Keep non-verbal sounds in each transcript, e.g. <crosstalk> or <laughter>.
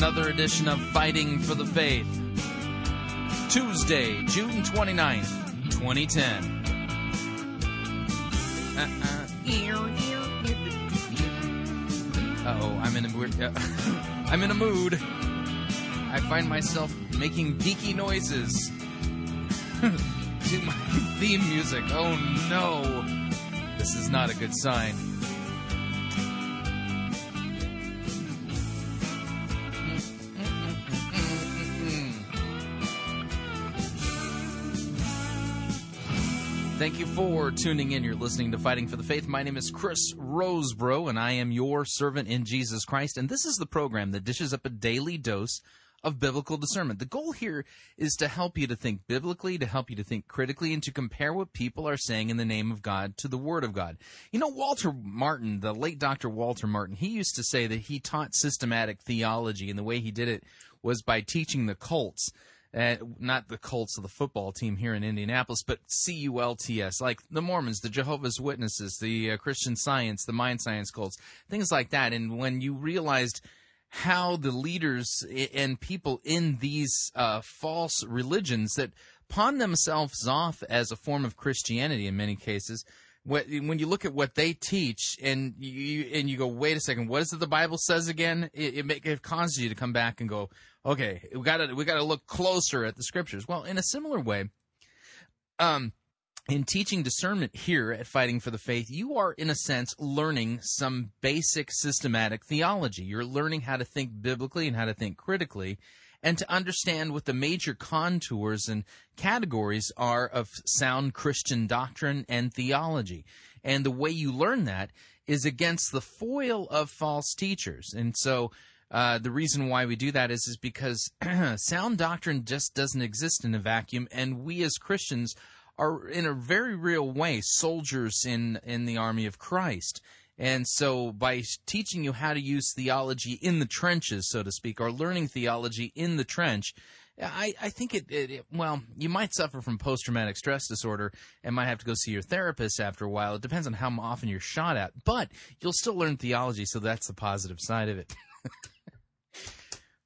another edition of Fighting for the Faith. Tuesday, June 29th, 2010. Uh-uh. Uh-oh, I'm in a mood. Uh, <laughs> I'm in a mood. I find myself making geeky noises <laughs> to my theme music. Oh no. This is not a good sign. Thank you for tuning in. You're listening to Fighting for the Faith. My name is Chris Rosebrough, and I am your servant in Jesus Christ. And this is the program that dishes up a daily dose of biblical discernment. The goal here is to help you to think biblically, to help you to think critically, and to compare what people are saying in the name of God to the Word of God. You know, Walter Martin, the late Dr. Walter Martin, he used to say that he taught systematic theology, and the way he did it was by teaching the cults uh, not the Colts of the football team here in Indianapolis, but CULTS, like the Mormons, the Jehovah's Witnesses, the uh, Christian Science, the Mind Science cults, things like that. And when you realized how the leaders and people in these uh, false religions that pawn themselves off as a form of Christianity in many cases, when you look at what they teach and you and you go, wait a second, what is it the Bible says again? It, it, it causes you to come back and go, okay, we got to we got to look closer at the scriptures. Well, in a similar way, um, in teaching discernment here at Fighting for the Faith, you are, in a sense, learning some basic systematic theology. You're learning how to think biblically and how to think critically, and to understand what the major contours and categories are of sound Christian doctrine and theology. And the way you learn that is against the foil of false teachers. And so uh, the reason why we do that is, is because <clears throat> sound doctrine just doesn't exist in a vacuum, and we as Christians are, in a very real way, soldiers in, in the army of Christ. And so, by teaching you how to use theology in the trenches, so to speak, or learning theology in the trench, I, I think it, it, it, well, you might suffer from post traumatic stress disorder and might have to go see your therapist after a while. It depends on how often you're shot at, but you'll still learn theology, so that's the positive side of it. <laughs>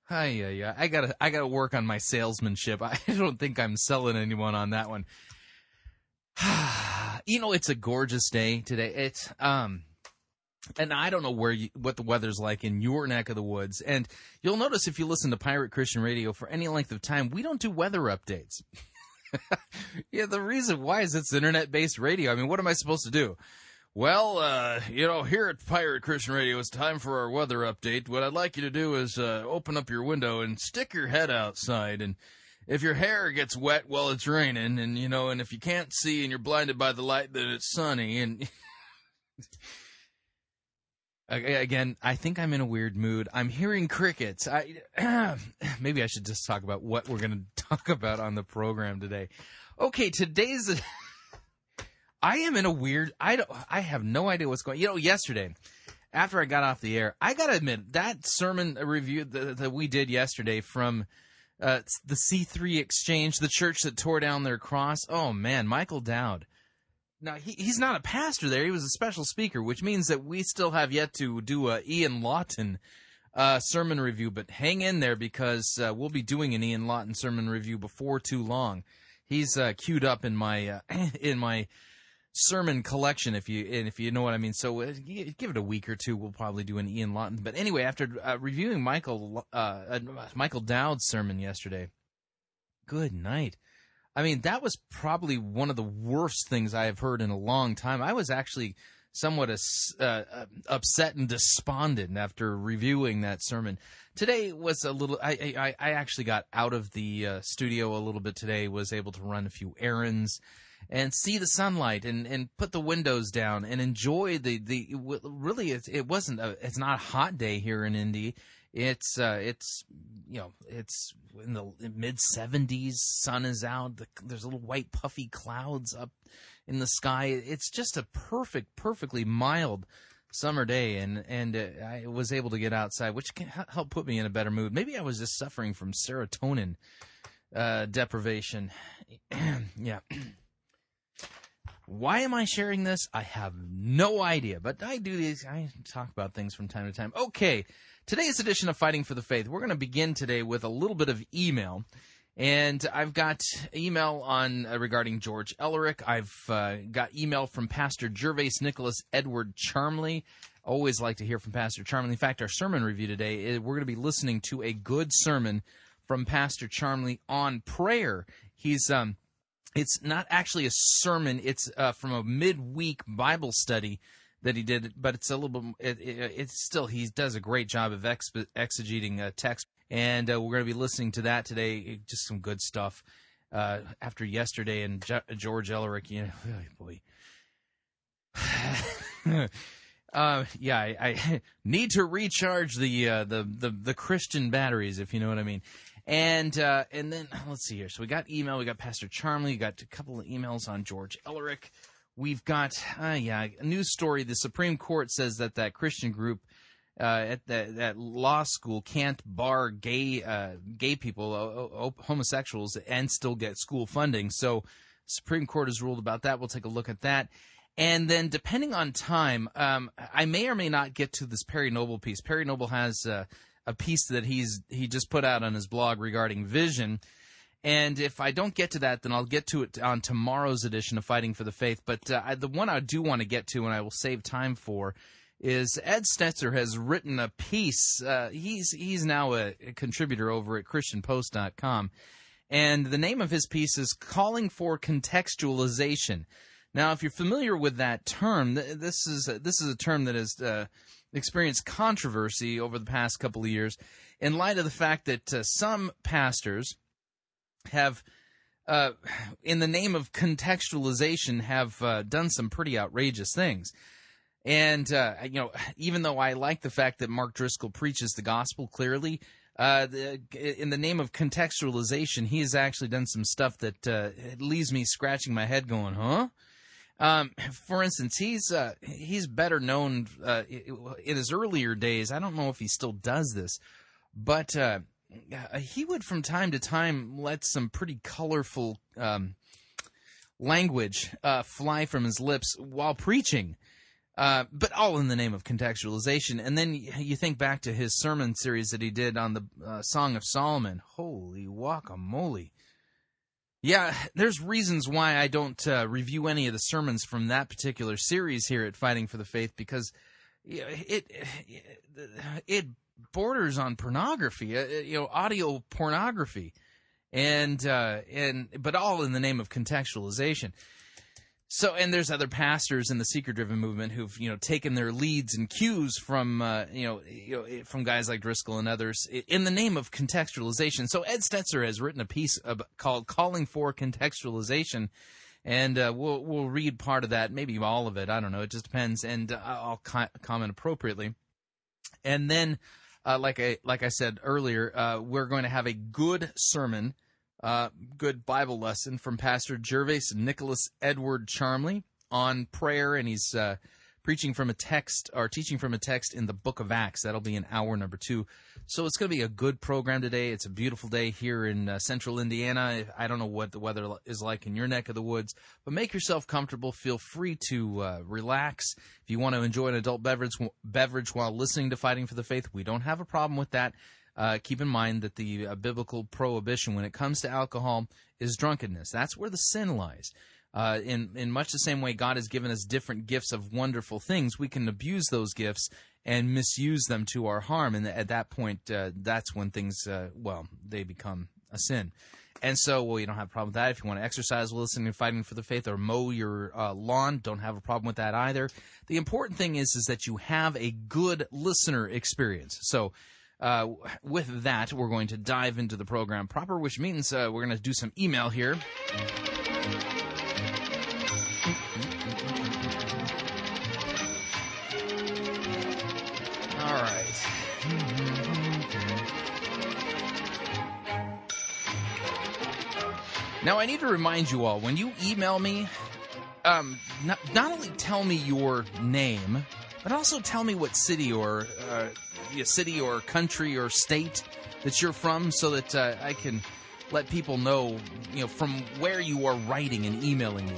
Hi, yeah, yeah. I gotta, I gotta work on my salesmanship. <laughs> I don't think I'm selling anyone on that one. <sighs> you know, it's a gorgeous day today. It's, um, and I don't know where you, what the weather's like in your neck of the woods. And you'll notice if you listen to Pirate Christian Radio for any length of time, we don't do weather updates. <laughs> yeah, the reason why is it's internet based radio. I mean, what am I supposed to do? Well, uh, you know, here at Pirate Christian Radio, it's time for our weather update. What I'd like you to do is uh, open up your window and stick your head outside. And if your hair gets wet while it's raining, and you know, and if you can't see and you're blinded by the light, then it's sunny. And <laughs> Again, I think I'm in a weird mood. I'm hearing crickets. I <clears throat> maybe I should just talk about what we're going <laughs> to talk about on the program today. Okay, today's. <laughs> I am in a weird. I don't. I have no idea what's going. You know, yesterday, after I got off the air, I got to admit that sermon review that, that we did yesterday from uh, the C3 Exchange, the church that tore down their cross. Oh man, Michael Dowd now he, he's not a pastor there; he was a special speaker, which means that we still have yet to do a Ian Lawton uh, sermon review. But hang in there because uh, we'll be doing an Ian Lawton sermon review before too long. He's uh, queued up in my uh, <clears throat> in my sermon collection, if you and if you know what I mean. So uh, give it a week or two, we'll probably do an Ian Lawton. But anyway, after uh, reviewing Michael uh, uh, Michael Dowd's sermon yesterday, good night. I mean, that was probably one of the worst things I have heard in a long time. I was actually somewhat uh, upset and despondent after reviewing that sermon. Today was a little. I I, I actually got out of the studio a little bit today. Was able to run a few errands and see the sunlight and, and put the windows down and enjoy the the really it, it wasn't a, it's not a hot day here in Indy. It's uh, it's you know it's in the mid 70s. Sun is out. The, there's little white puffy clouds up in the sky. It's just a perfect, perfectly mild summer day, and and uh, I was able to get outside, which can help put me in a better mood. Maybe I was just suffering from serotonin uh, deprivation. <clears throat> yeah. <clears throat> Why am I sharing this? I have no idea, but I do these. I talk about things from time to time. Okay, today's edition of Fighting for the Faith, we're going to begin today with a little bit of email. And I've got email on uh, regarding George Elerick. I've uh, got email from Pastor Gervaise Nicholas Edward Charmley. Always like to hear from Pastor Charmley. In fact, our sermon review today, eh, we're going to be listening to a good sermon from Pastor Charmley on prayer. He's um, it's not actually a sermon. It's uh, from a midweek Bible study that he did, but it's a little bit. It, it, it's still he does a great job of exegeting a text, and uh, we're going to be listening to that today. Just some good stuff. Uh, after yesterday and George Elerick, you know, <laughs> oh boy. <laughs> Uh, yeah, I, I, <laughs> need to recharge the, uh, the the the Christian batteries, if you know what I mean. And uh, and then <laughs> let's see here. So we got email. We got Pastor Charmley. We got a couple of emails on George Elerick. We've got uh, yeah a news story. The Supreme Court says that that Christian group uh, at that, that law school can't bar gay uh, gay people, homosexuals, and still get school funding. So Supreme Court has ruled about that. We'll take a look at that. And then, depending on time, um, I may or may not get to this Perry Noble piece. Perry Noble has uh, a piece that he's he just put out on his blog regarding vision. And if I don't get to that, then I'll get to it on tomorrow's edition of Fighting for the Faith. But uh, I, the one I do want to get to, and I will save time for, is Ed Stetzer has written a piece. Uh, he's he's now a, a, contributor over at ChristianPost.com, and the name of his piece is "Calling for Contextualization." Now, if you're familiar with that term, this is this is a term that is uh, experienced controversy over the past couple of years in light of the fact that uh, some pastors have uh, in the name of contextualization have uh, done some pretty outrageous things. And uh, you know even though i like the fact that mark driscoll preaches the gospel clearly uh, the, in the name of contextualization he has actually done some stuff that uh, leaves me scratching my head going huh um, <laughs> for instance, he's uh, he's better known uh, in his earlier days. I don't know if he still does this, but uh, he would from time to time let some pretty colorful um, language uh, fly from his lips while preaching. Uh, but all in the name of contextualization. And then you think back to his sermon series that he did on the uh, Song of Solomon. Holy guacamole! Yeah, there's reasons why I don't uh, review any of the sermons from that particular series here at Fighting for the Faith because it it, borders on pornography, uh, you know, audio pornography, and uh, and but all in the name of contextualization. So, and there's other pastors in the seeker-driven movement who've you know taken their leads and cues from uh, you know you know from guys like Driscoll and others in the name of contextualization. So Ed Stetzer has written a piece called "Calling for Contextualization." And uh, we'll we'll read part of that, maybe all of it. I don't know. It just depends, and uh, I'll co- comment appropriately. And then, uh, like I like I said earlier, uh, we're going to have a good sermon uh, good Bible lesson from Pastor Gervaise Nicholas Edward Charmley on prayer, and he's uh, preaching from a text or teaching from a text in the book of Acts. That'll be in hour number two. So it's going to be a good program today. It's a beautiful day here in uh, central Indiana. I don't know what the weather is like in your neck of the woods, but make yourself comfortable. Feel free to uh, relax. If you want to enjoy an adult beverage, beverage while listening to Fighting for the Faith, we don't have a problem with that uh, keep in mind that the uh, biblical prohibition when it comes to alcohol is drunkenness. That's where the sin lies. Uh, in in much the same way, God has given us different gifts of wonderful things. We can abuse those gifts and misuse them to our harm, and at that point, uh, that's when things uh, well they become a sin. And so, well, you don't have a problem with that. If you want to exercise, listening, and fighting for the faith, or mow your uh, lawn, don't have a problem with that either. The important thing is, is that you have a good listener experience. So, uh, with that, we're going to dive into the program proper, which means uh, we're going to do some email here. All right. Now, I need to remind you all when you email me, um, not, not only tell me your name, but also tell me what city or uh, city or country or state that you're from, so that uh, I can let people know, you know, from where you are writing and emailing me.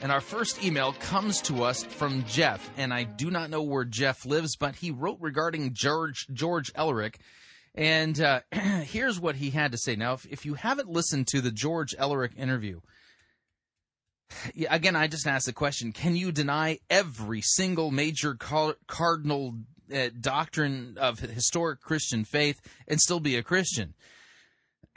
And our first email comes to us from Jeff, and I do not know where Jeff lives, but he wrote regarding George George Elerick and uh, <clears throat> here's what he had to say. Now, if, if you haven't listened to the George Elerick interview, again, I just asked the question can you deny every single major cardinal uh, doctrine of historic Christian faith and still be a Christian? <clears throat>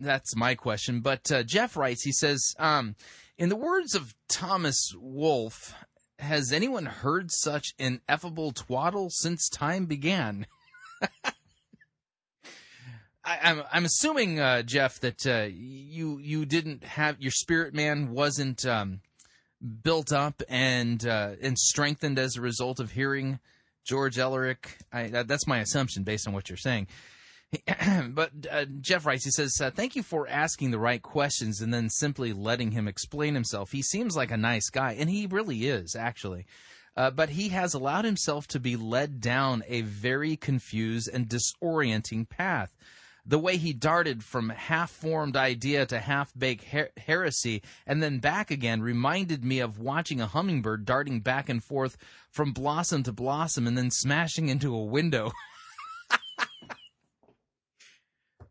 That's my question. But uh, Jeff writes, he says, um, in the words of Thomas Wolfe, has anyone heard such ineffable twaddle since time began? <laughs> I, am I'm, I'm assuming, uh, Jeff, that uh, you you didn't have your spirit man wasn't um, built up and uh, and strengthened as a result of hearing George Elerick. I, that, that's my assumption based on what you're saying. <clears throat> but uh, Jeff writes, he says, uh, "Thank you for asking the right questions and then simply letting him explain himself. He seems like a nice guy, and he really is, actually." Uh, but he has allowed himself to be led down a very confused and disorienting path the way he darted from half formed idea to half baked her- heresy and then back again reminded me of watching a hummingbird darting back and forth from blossom to blossom and then smashing into a window. <laughs>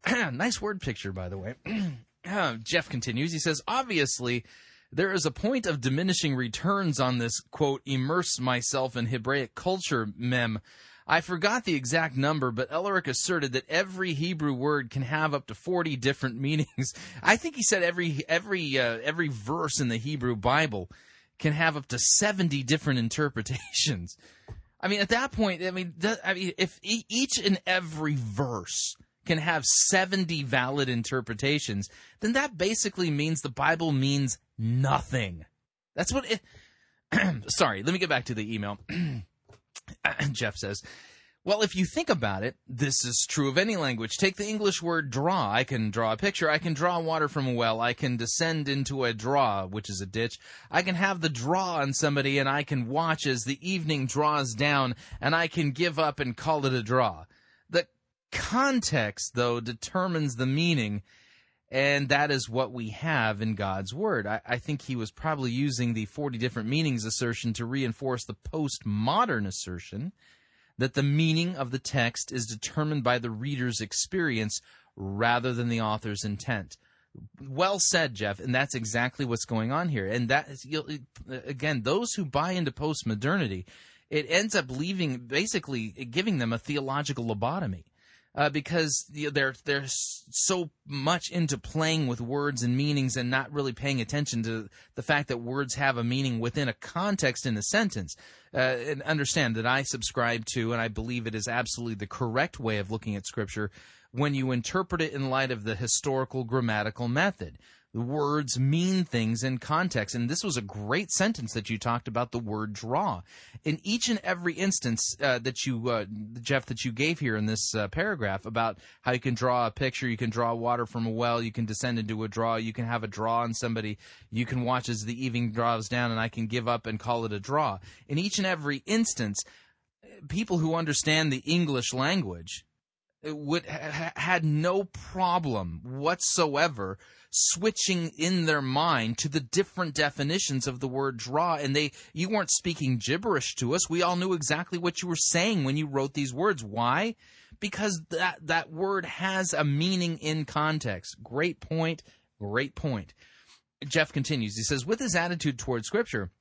<clears throat> nice word picture, by the way. <clears throat> Jeff continues. He says, obviously, there is a point of diminishing returns on this, quote, immerse myself in Hebraic culture mem I forgot the exact number, but Elerick asserted that every Hebrew word can have up to 40 different <laughs> meanings. I think he said every every uh, every verse in the Hebrew Bible can have up to 70 different interpretations. I mean, at that point, I mean, I mean, if each and every verse can have 70 valid interpretations, then that basically means the Bible means nothing. That's what it. <clears throat> sorry, let me get back to the email. <clears throat> <coughs> Jeff says, well, if you think about it, this is true of any language. Take the English word draw. I can draw a picture. I can draw water from a well. I can descend into a draw, which is a ditch. I can have the draw on somebody and I can watch as the evening draws down and I can give up and call it a draw. The context, though, determines the meaning and that is what we have in God's Word. I, I, think he was probably using the 40 different meanings assertion to reinforce the postmodern assertion that the meaning of the text is determined by the reader's experience rather than the author's intent. Well said, Jeff, and that's exactly what's going on here. And that is, again, those who buy into postmodernity, it ends up leaving, basically giving them a theological lobotomy uh, because they're they're so much into playing with words and meanings and not really paying attention to the fact that words have a meaning within a context in a sentence. Uh, and understand that I subscribe to, and I believe it is absolutely the correct way of looking at Scripture when you interpret it in light of the historical grammatical method words mean things in context. And this was a great sentence that you talked about the word draw. In each and every instance uh, that you, uh, Jeff, that you gave here in this uh, paragraph about how you can draw a picture, you can draw water from a well, you can descend into a draw, you can have a draw on somebody, you can watch as the evening draws down, and I can give up and call it a draw. In each and every instance, people who understand the English language would ha- had no problem whatsoever switching in their mind to the different definitions of the word draw. And they you weren't speaking gibberish to us. We all knew exactly what you were saying when you wrote these words. Why? Because that that word has a meaning in context. Great point. Great point. Jeff continues. He says, with his attitude toward Scripture,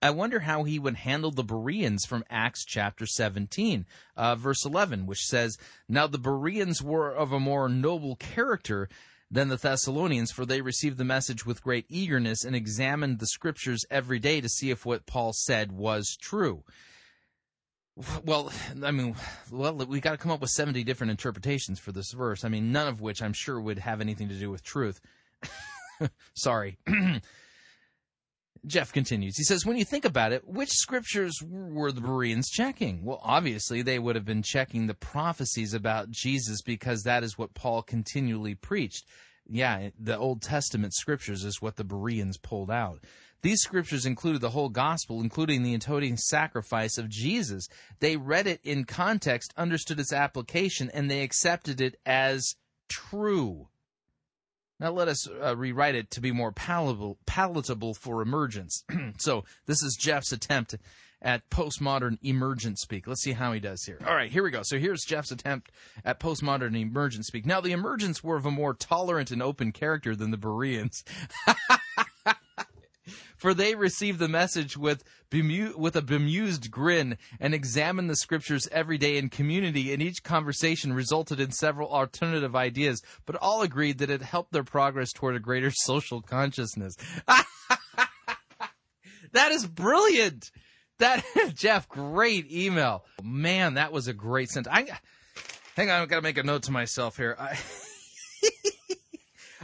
I wonder how he would handle the Bereans from Acts chapter 17, uh, verse 11, which says, Now the Bereans were of a more noble character than the Thessalonians, for they received the message with great eagerness and examined the scriptures every day to see if what Paul said was true. Well, I mean, well, we got to come up with 70 different interpretations for this verse. I mean, none of which I'm sure would have anything to do with truth. <laughs> Sorry. <clears throat> Jeff continues. He says, when you think about it, which scriptures were the Bereans checking? Well, obviously, they would have been checking the prophecies about Jesus because that is what Paul continually preached. Yeah, the Old Testament scriptures is what the Bereans pulled out. These scriptures included the whole gospel, including the atoning sacrifice of Jesus. They read it in context, understood its application, and they accepted it as true. Now let us uh, rewrite it to be more palatable, palatable for emergents. <clears throat> so this is Jeff's attempt at postmodern emergent speak. Let's see how he does here. All right, here we go. So here's Jeff's attempt at postmodern emergent speak. Now the emergents were of a more tolerant and open character than the Bereans. <laughs> for they received the message with bemu- with a bemused grin and examined the scriptures every day in community and each conversation resulted in several alternative ideas but all agreed that it helped their progress toward a greater <laughs> social consciousness. <laughs> That is brilliant! That <laughs> jeff great email. Man that was a great sentence. I hang on i've got to make a note to myself here. I,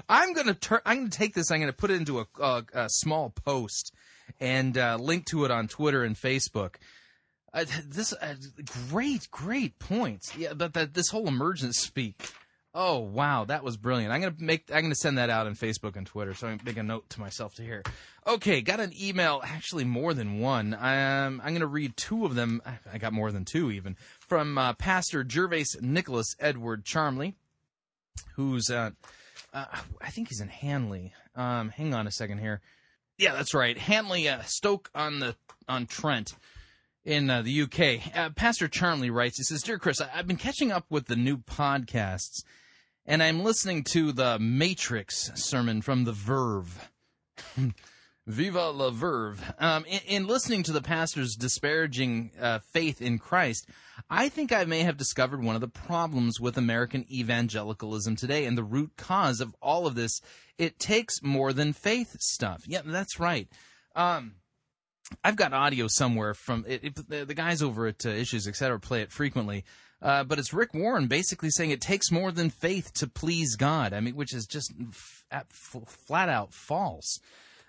I'm gonna turn. I'm gonna take this. I'm gonna put it into a, a, a small post and uh, link to it on Twitter and Facebook. Uh, this uh, great, great points. Yeah, but that this whole emergent speak. Oh wow, that was brilliant. I'm gonna make. I'm gonna send that out on Facebook and Twitter. So I'm make a note to myself to hear. Okay, got an email. Actually, more than one. Um, I'm gonna read two of them. I got more than two even from uh, Pastor Gervaise Nicholas Edward Charmley, who's uh, I think he's in Hanley. Um, hang on a second here. Yeah, that's right. Hanley, uh, Stoke on the on Trent in uh, the UK. Uh, Pastor Charmley writes. He says, "Dear Chris, I- I've been catching up with the new podcasts, and I'm listening to the Matrix sermon from the Verve." <laughs> Viva la Verve. Um, in, in, listening to the pastor's disparaging uh, faith in Christ, I think I may have discovered one of the problems with American evangelicalism today, and the root cause of all of this. It takes more than faith stuff. Yeah, that's right. Um, I've got audio somewhere from it, it, the, guys over at uh, Issues Etc. play it frequently. Uh, but it's Rick Warren basically saying it takes more than faith to please God. I mean, which is just f- flat out false.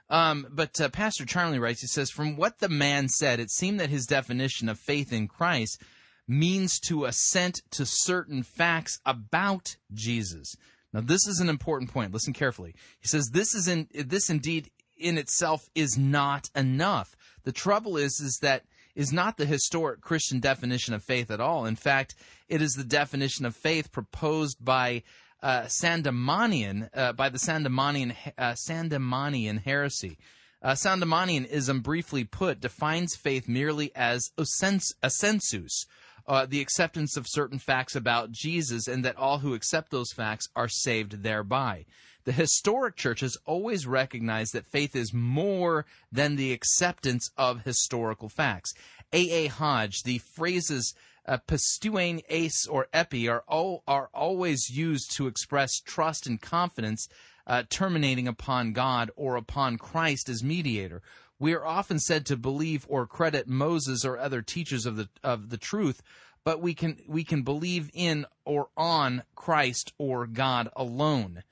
Um, but uh, Pastor Charmley writes, he says, From what the man said, it seemed that his definition of faith in Christ means to assent to certain facts about Jesus. Now, this is an important point. Listen carefully. He says, This is in, this indeed in itself is not enough. The trouble is, is that is not the historic Christian definition of faith at all. In fact, it is the definition of faith proposed by uh, Sandemanian uh, by the Sandemanian uh, Sandemanian heresy. Uh, Sandemanianism, briefly put, defines faith merely as assensus, uh, the acceptance of certain facts about Jesus, and that all who accept those facts are saved thereby. The historic church has always recognized that faith is more than the acceptance of historical facts. A. A. Hodge, the phrases uh, eis, or epi are, are always used to express trust and confidence uh, terminating upon God or upon Christ as mediator. We are often said to believe or credit Moses or other teachers of the of the truth, but we can we can believe in or on Christ or God alone.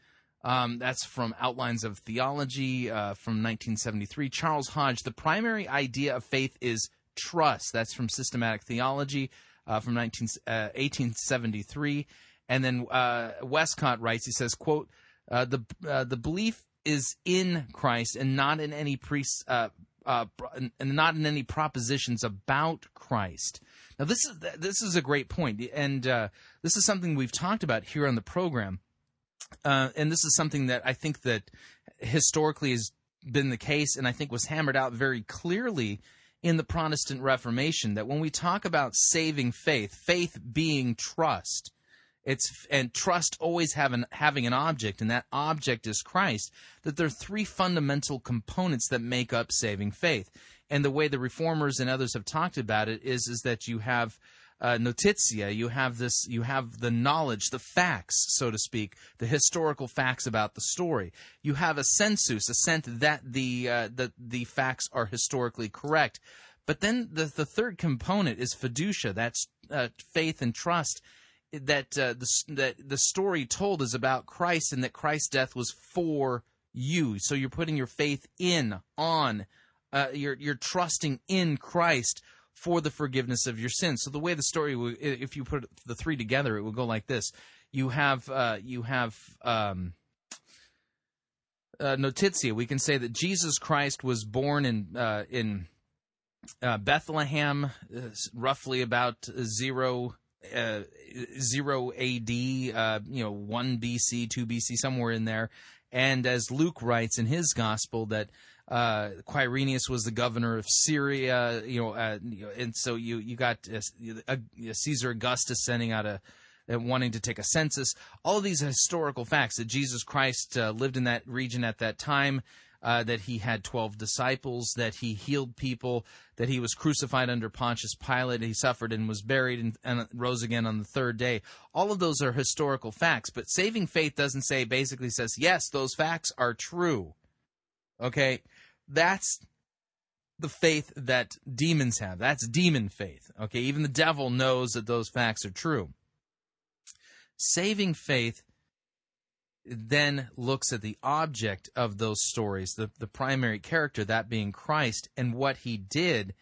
Um, that's from Outlines of Theology uh, from 1973. Charles Hodge. The primary idea of faith is trust. That's from Systematic Theology uh, from 19, uh, 1873. And then uh, Westcott writes, he says, quote, uh, the, uh, the belief is in Christ and not in any pre, uh, uh and not in any propositions about Christ. Now, this is this is a great point, and uh, this is something we've talked about here on the program. Uh, and this is something that I think that historically has been the case, and I think was hammered out very clearly in the Protestant Reformation that when we talk about saving faith, faith being trust, it's and trust always having having an object, and that object is Christ. That there are three fundamental components that make up saving faith. And the way the reformers and others have talked about it is is that you have uh, notitia, you have this, you have the knowledge, the facts, so to speak, the historical facts about the story. You have assensus, a sense that the uh, the the facts are historically correct. But then the the third component is fiducia, that's uh, faith and trust. That uh, the that the story told is about Christ and that Christ's death was for you. So you're putting your faith in on. Uh, you're you're trusting in Christ for the forgiveness of your sins. So the way the story, if you put the three together, it would go like this: you have uh, you have um, uh, notitia. We can say that Jesus Christ was born in uh, in uh, Bethlehem, uh, roughly about zero. Uh, zero AD, uh, you know, one BC, two BC, somewhere in there, and as Luke writes in his gospel, that uh, Quirinius was the governor of Syria, you know, uh, and so you you got uh, Caesar Augustus sending out a wanting to take a census. All these historical facts that Jesus Christ uh, lived in that region at that time. Uh, that he had 12 disciples, that he healed people, that he was crucified under Pontius Pilate, he suffered and was buried and, and, rose again on the third day. All of those are historical facts, but saving faith doesn't say, basically says, yes, those facts are true. Okay? That's the faith that demons have. That's demon faith. Okay, even the devil knows that those facts are true. Saving faith then looks at the object of those stories, the, the primary character, that being Christ, and what he did.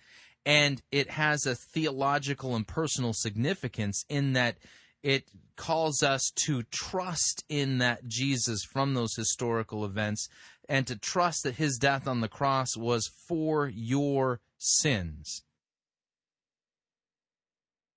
And it has a theological and personal significance in that it calls us to trust in that Jesus from those historical events and to trust that his death on the cross was for your sins.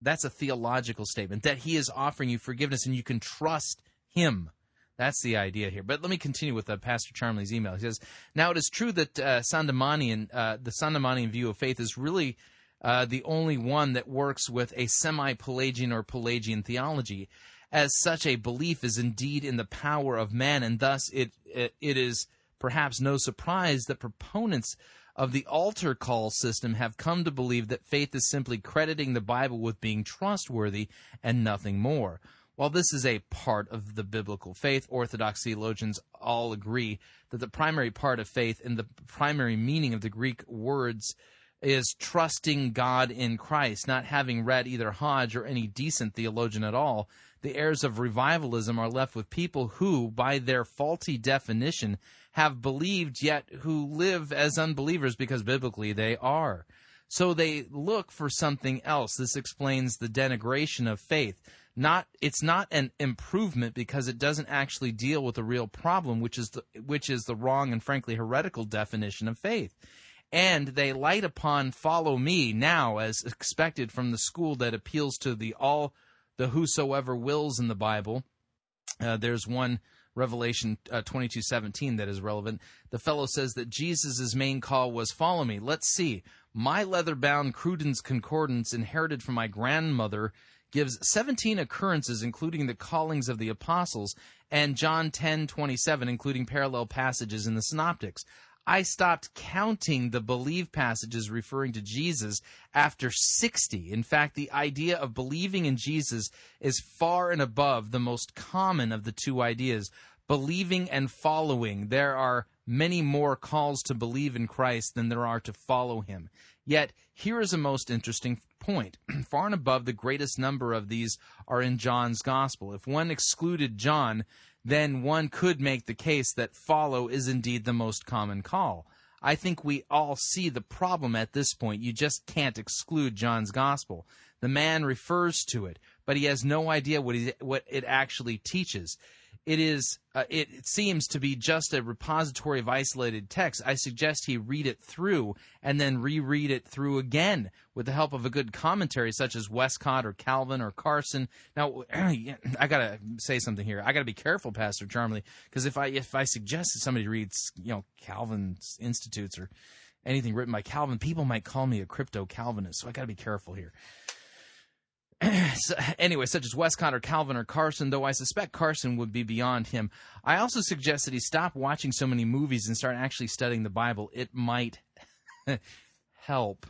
That's a theological statement that he is offering you forgiveness and you can trust him. That's the idea here. But let me continue with uh, Pastor Charmley's email. He says, Now it is true that uh, Sandemanian, uh, the Sandemanian view of faith is really uh, the only one that works with a semi Pelagian or Pelagian theology. As such, a belief is indeed in the power of man, and thus it, it, it is perhaps no surprise that proponents of the altar call system have come to believe that faith is simply crediting the Bible with being trustworthy and nothing more. While this is a part of the biblical faith, Orthodox theologians all agree that the primary part of faith and the primary meaning of the Greek words is trusting God in Christ, not having read either Hodge or any decent theologian at all. The heirs of revivalism are left with people who, by their faulty definition, have believed yet who live as unbelievers because biblically they are. So they look for something else. This explains the denigration of faith. Not it's not an improvement because it doesn't actually deal with the real problem, which is the, which is the wrong and frankly heretical definition of faith. And they light upon follow me now as expected from the school that appeals to the all the whosoever wills in the Bible. Uh, there's one Revelation uh, 22:17 that is relevant. The fellow says that Jesus' main call was follow me. Let's see. My leather-bound Cruden's Concordance inherited from my grandmother gives 17 occurrences including the callings of the apostles and John 10:27 including parallel passages in the synoptics. I stopped counting the believe passages referring to Jesus after 60. In fact, the idea of believing in Jesus is far and above the most common of the two ideas believing and following. There are many more calls to believe in Christ than there are to follow him. Yet, here is a most interesting point. <clears throat> Far and above the greatest number of these are in John's gospel. If one excluded John, then one could make the case that follow is indeed the most common call. I think we all see the problem at this point. You just can't exclude John's gospel. The man refers to it, but he has no idea what, what it actually teaches it is uh, it, it, seems to be just a repository of isolated text. I suggest he read it through and then reread it through again with the help of a good commentary such as westcott or calvin or carson. Now <clears throat> i gotta say something here. I gotta be careful pastor charmley because if i if i suggest that somebody reads you know calvin's institutes or anything written by calvin people might call me a crypto calvinist so i gotta be careful here <clears throat> anyway, such as Westcott or Calvin or Carson, though I suspect Carson would be beyond him. I also suggest that he stop watching so many movies and start actually studying the Bible. It might <laughs> help.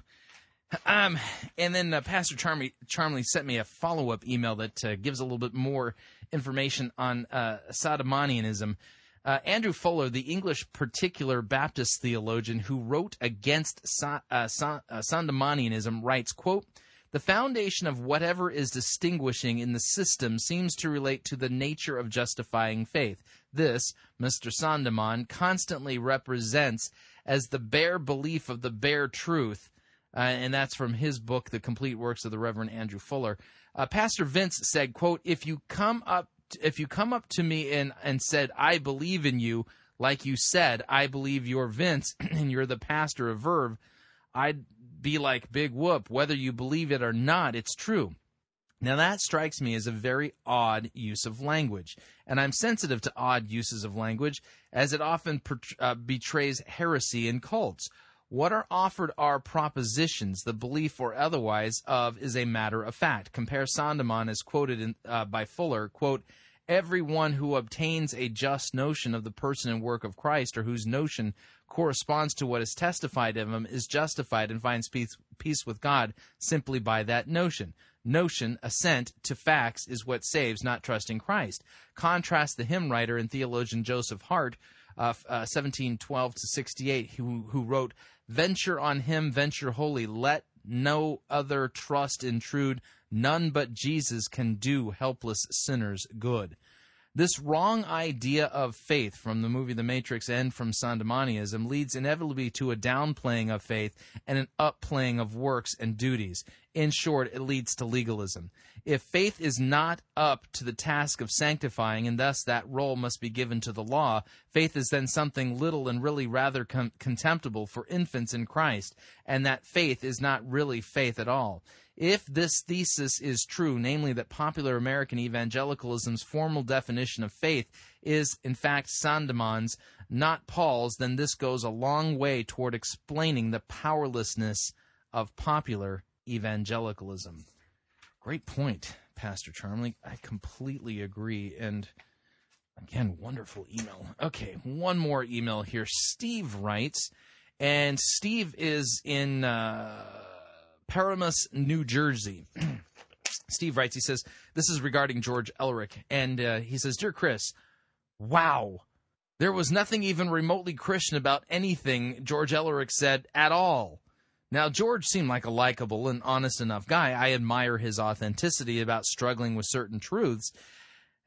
Um, and then uh, Pastor Charmley, Charmley sent me a follow up email that uh, gives a little bit more information on uh, Sandemanianism. Uh, Andrew Fuller, the English particular Baptist theologian who wrote against Sa- uh, Sa- uh, Sandemanianism, writes, quote, the foundation of whatever is distinguishing in the system seems to relate to the nature of justifying faith. This, Mr. Sandeman constantly represents as the bare belief of the bare truth, uh, and that's from his book, The Complete Works of the Reverend Andrew Fuller. Uh, Pastor Vince said, "quote If you come up, if you come up to me and and said, I believe in you, like you said, I believe you're Vince, <clears throat> and you're the pastor of Verve, I'd be like Big Whoop. Whether you believe it or not, it's true. Now, that strikes me as a very odd use of language, and I'm sensitive to odd uses of language as it often uh, betrays heresy in cults. What are offered are propositions, the belief or otherwise of is a matter of fact. Compare Sandeman as quoted in, uh, by Fuller, quote, everyone who obtains a just notion of the person and work of Christ, or whose notion corresponds to what is testified of him, is justified and finds peace, peace with God simply by that notion. Notion, assent to facts, is what saves, not trusting Christ. Contrast the hymn writer and theologian Joseph Hart, uh, uh, 1712 to 68, who, who wrote, Venture on him, venture wholly, let no other trust intrude, None but Jesus can do helpless sinners good. This wrong idea of faith from the movie The Matrix and from Sandemanianism leads inevitably to a downplaying of faith and an upplaying of works and duties. In short, it leads to legalism. If faith is not up to the task of sanctifying, and thus that role must be given to the law, faith is then something little and really rather com- contemptible for infants in Christ, and that faith is not really faith at all. If this thesis is true, namely that popular American evangelicalism's formal definition of faith is, in fact, Sandeman's, not Paul's, then this goes a long way toward explaining the powerlessness of popular evangelicalism. Great point, Pastor Charmley. I completely agree. And again, wonderful email. Okay, one more email here. Steve writes, and Steve is in. Uh, Paramus, New Jersey. <clears throat> Steve writes, he says, This is regarding George Elerick. And uh, he says, Dear Chris, wow. There was nothing even remotely Christian about anything George Elerick said at all. Now, George seemed like a likable and honest enough guy. I admire his authenticity about struggling with certain truths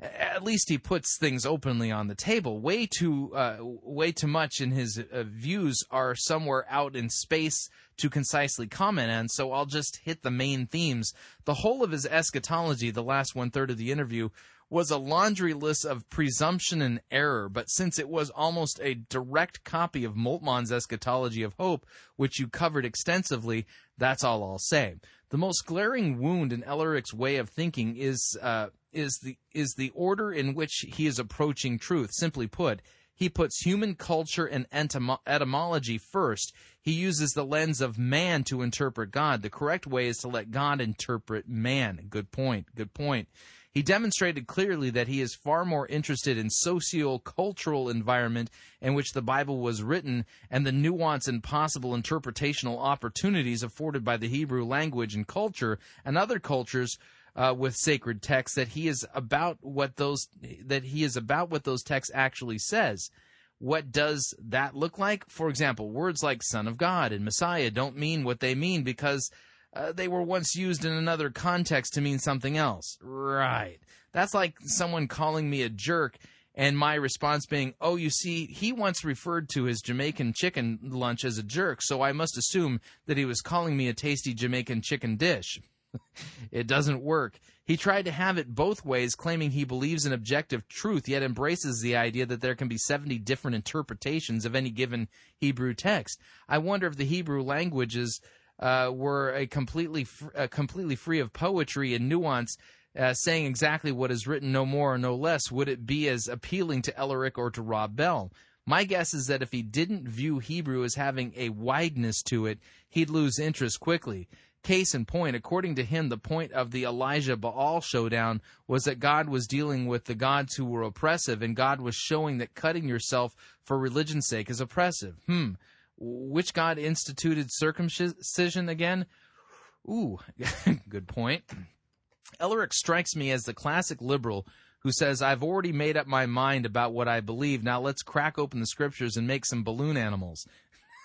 at least he puts things openly on the table. Way too, uh, way too much in his uh, views are somewhere out in space to concisely comment on. So I'll just hit the main themes. The whole of his eschatology, the last one third of the interview, was a laundry list of presumption and error. But since it was almost a direct copy of Moltmann's eschatology of hope, which you covered extensively, that's all I'll say. The most glaring wound in Elerick's way of thinking is uh, is the is the order in which he is approaching truth. Simply put, he puts human culture and etymology first. He uses the lens of man to interpret God. The correct way is to let God interpret man. Good point. Good point. He demonstrated clearly that he is far more interested in socio-cultural environment in which the Bible was written and the nuance and possible interpretational opportunities afforded by the Hebrew language and culture and other cultures uh, with sacred texts that he is about what those that he is about what those texts actually says. What does that look like? For example, words like "Son of God" and "Messiah" don't mean what they mean because uh, they were once used in another context to mean something else. Right. That's like someone calling me a jerk and my response being, "Oh, you see, he once referred to his Jamaican chicken lunch as a jerk, so I must assume that he was calling me a tasty Jamaican chicken dish." <laughs> it doesn't work. He tried to have it both ways, claiming he believes in objective truth, yet embraces the idea that there can be 70 different interpretations of any given Hebrew text. I wonder if the Hebrew languages uh, were a completely fr- completely free of poetry and nuance, uh, saying exactly what is written, no more or no less, would it be as appealing to Elerick or to Rob Bell? My guess is that if he didn't view Hebrew as having a wideness to it, he'd lose interest quickly. Case in point, according to him, the point of the Elijah Baal showdown was that God was dealing with the gods who were oppressive, and God was showing that cutting yourself for religion's sake is oppressive. Hmm. Which God instituted circumcision again? Ooh, <laughs> good point. Elerick strikes me as the classic liberal who says, I've already made up my mind about what I believe. Now let's crack open the scriptures and make some balloon animals.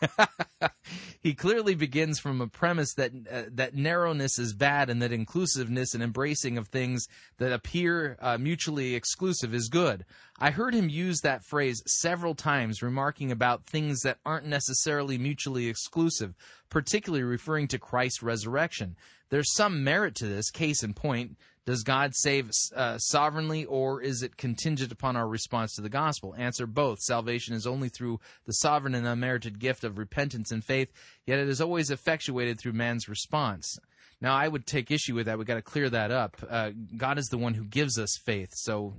<laughs> he clearly begins from a premise that uh, that narrowness is bad and that inclusiveness and embracing of things that appear uh, mutually exclusive is good. I heard him use that phrase several times, remarking about things that aren't necessarily mutually exclusive, particularly referring to Christ's resurrection. There's some merit to this. Case in point, does God save uh, sovereignly or is it contingent upon our response to the gospel? Answer both. Salvation is only through the sovereign and unmerited gift of repentance and faith, yet it is always effectuated through man's response. Now, I would take issue with that. We've got to clear that up. Uh, God is the one who gives us faith. So,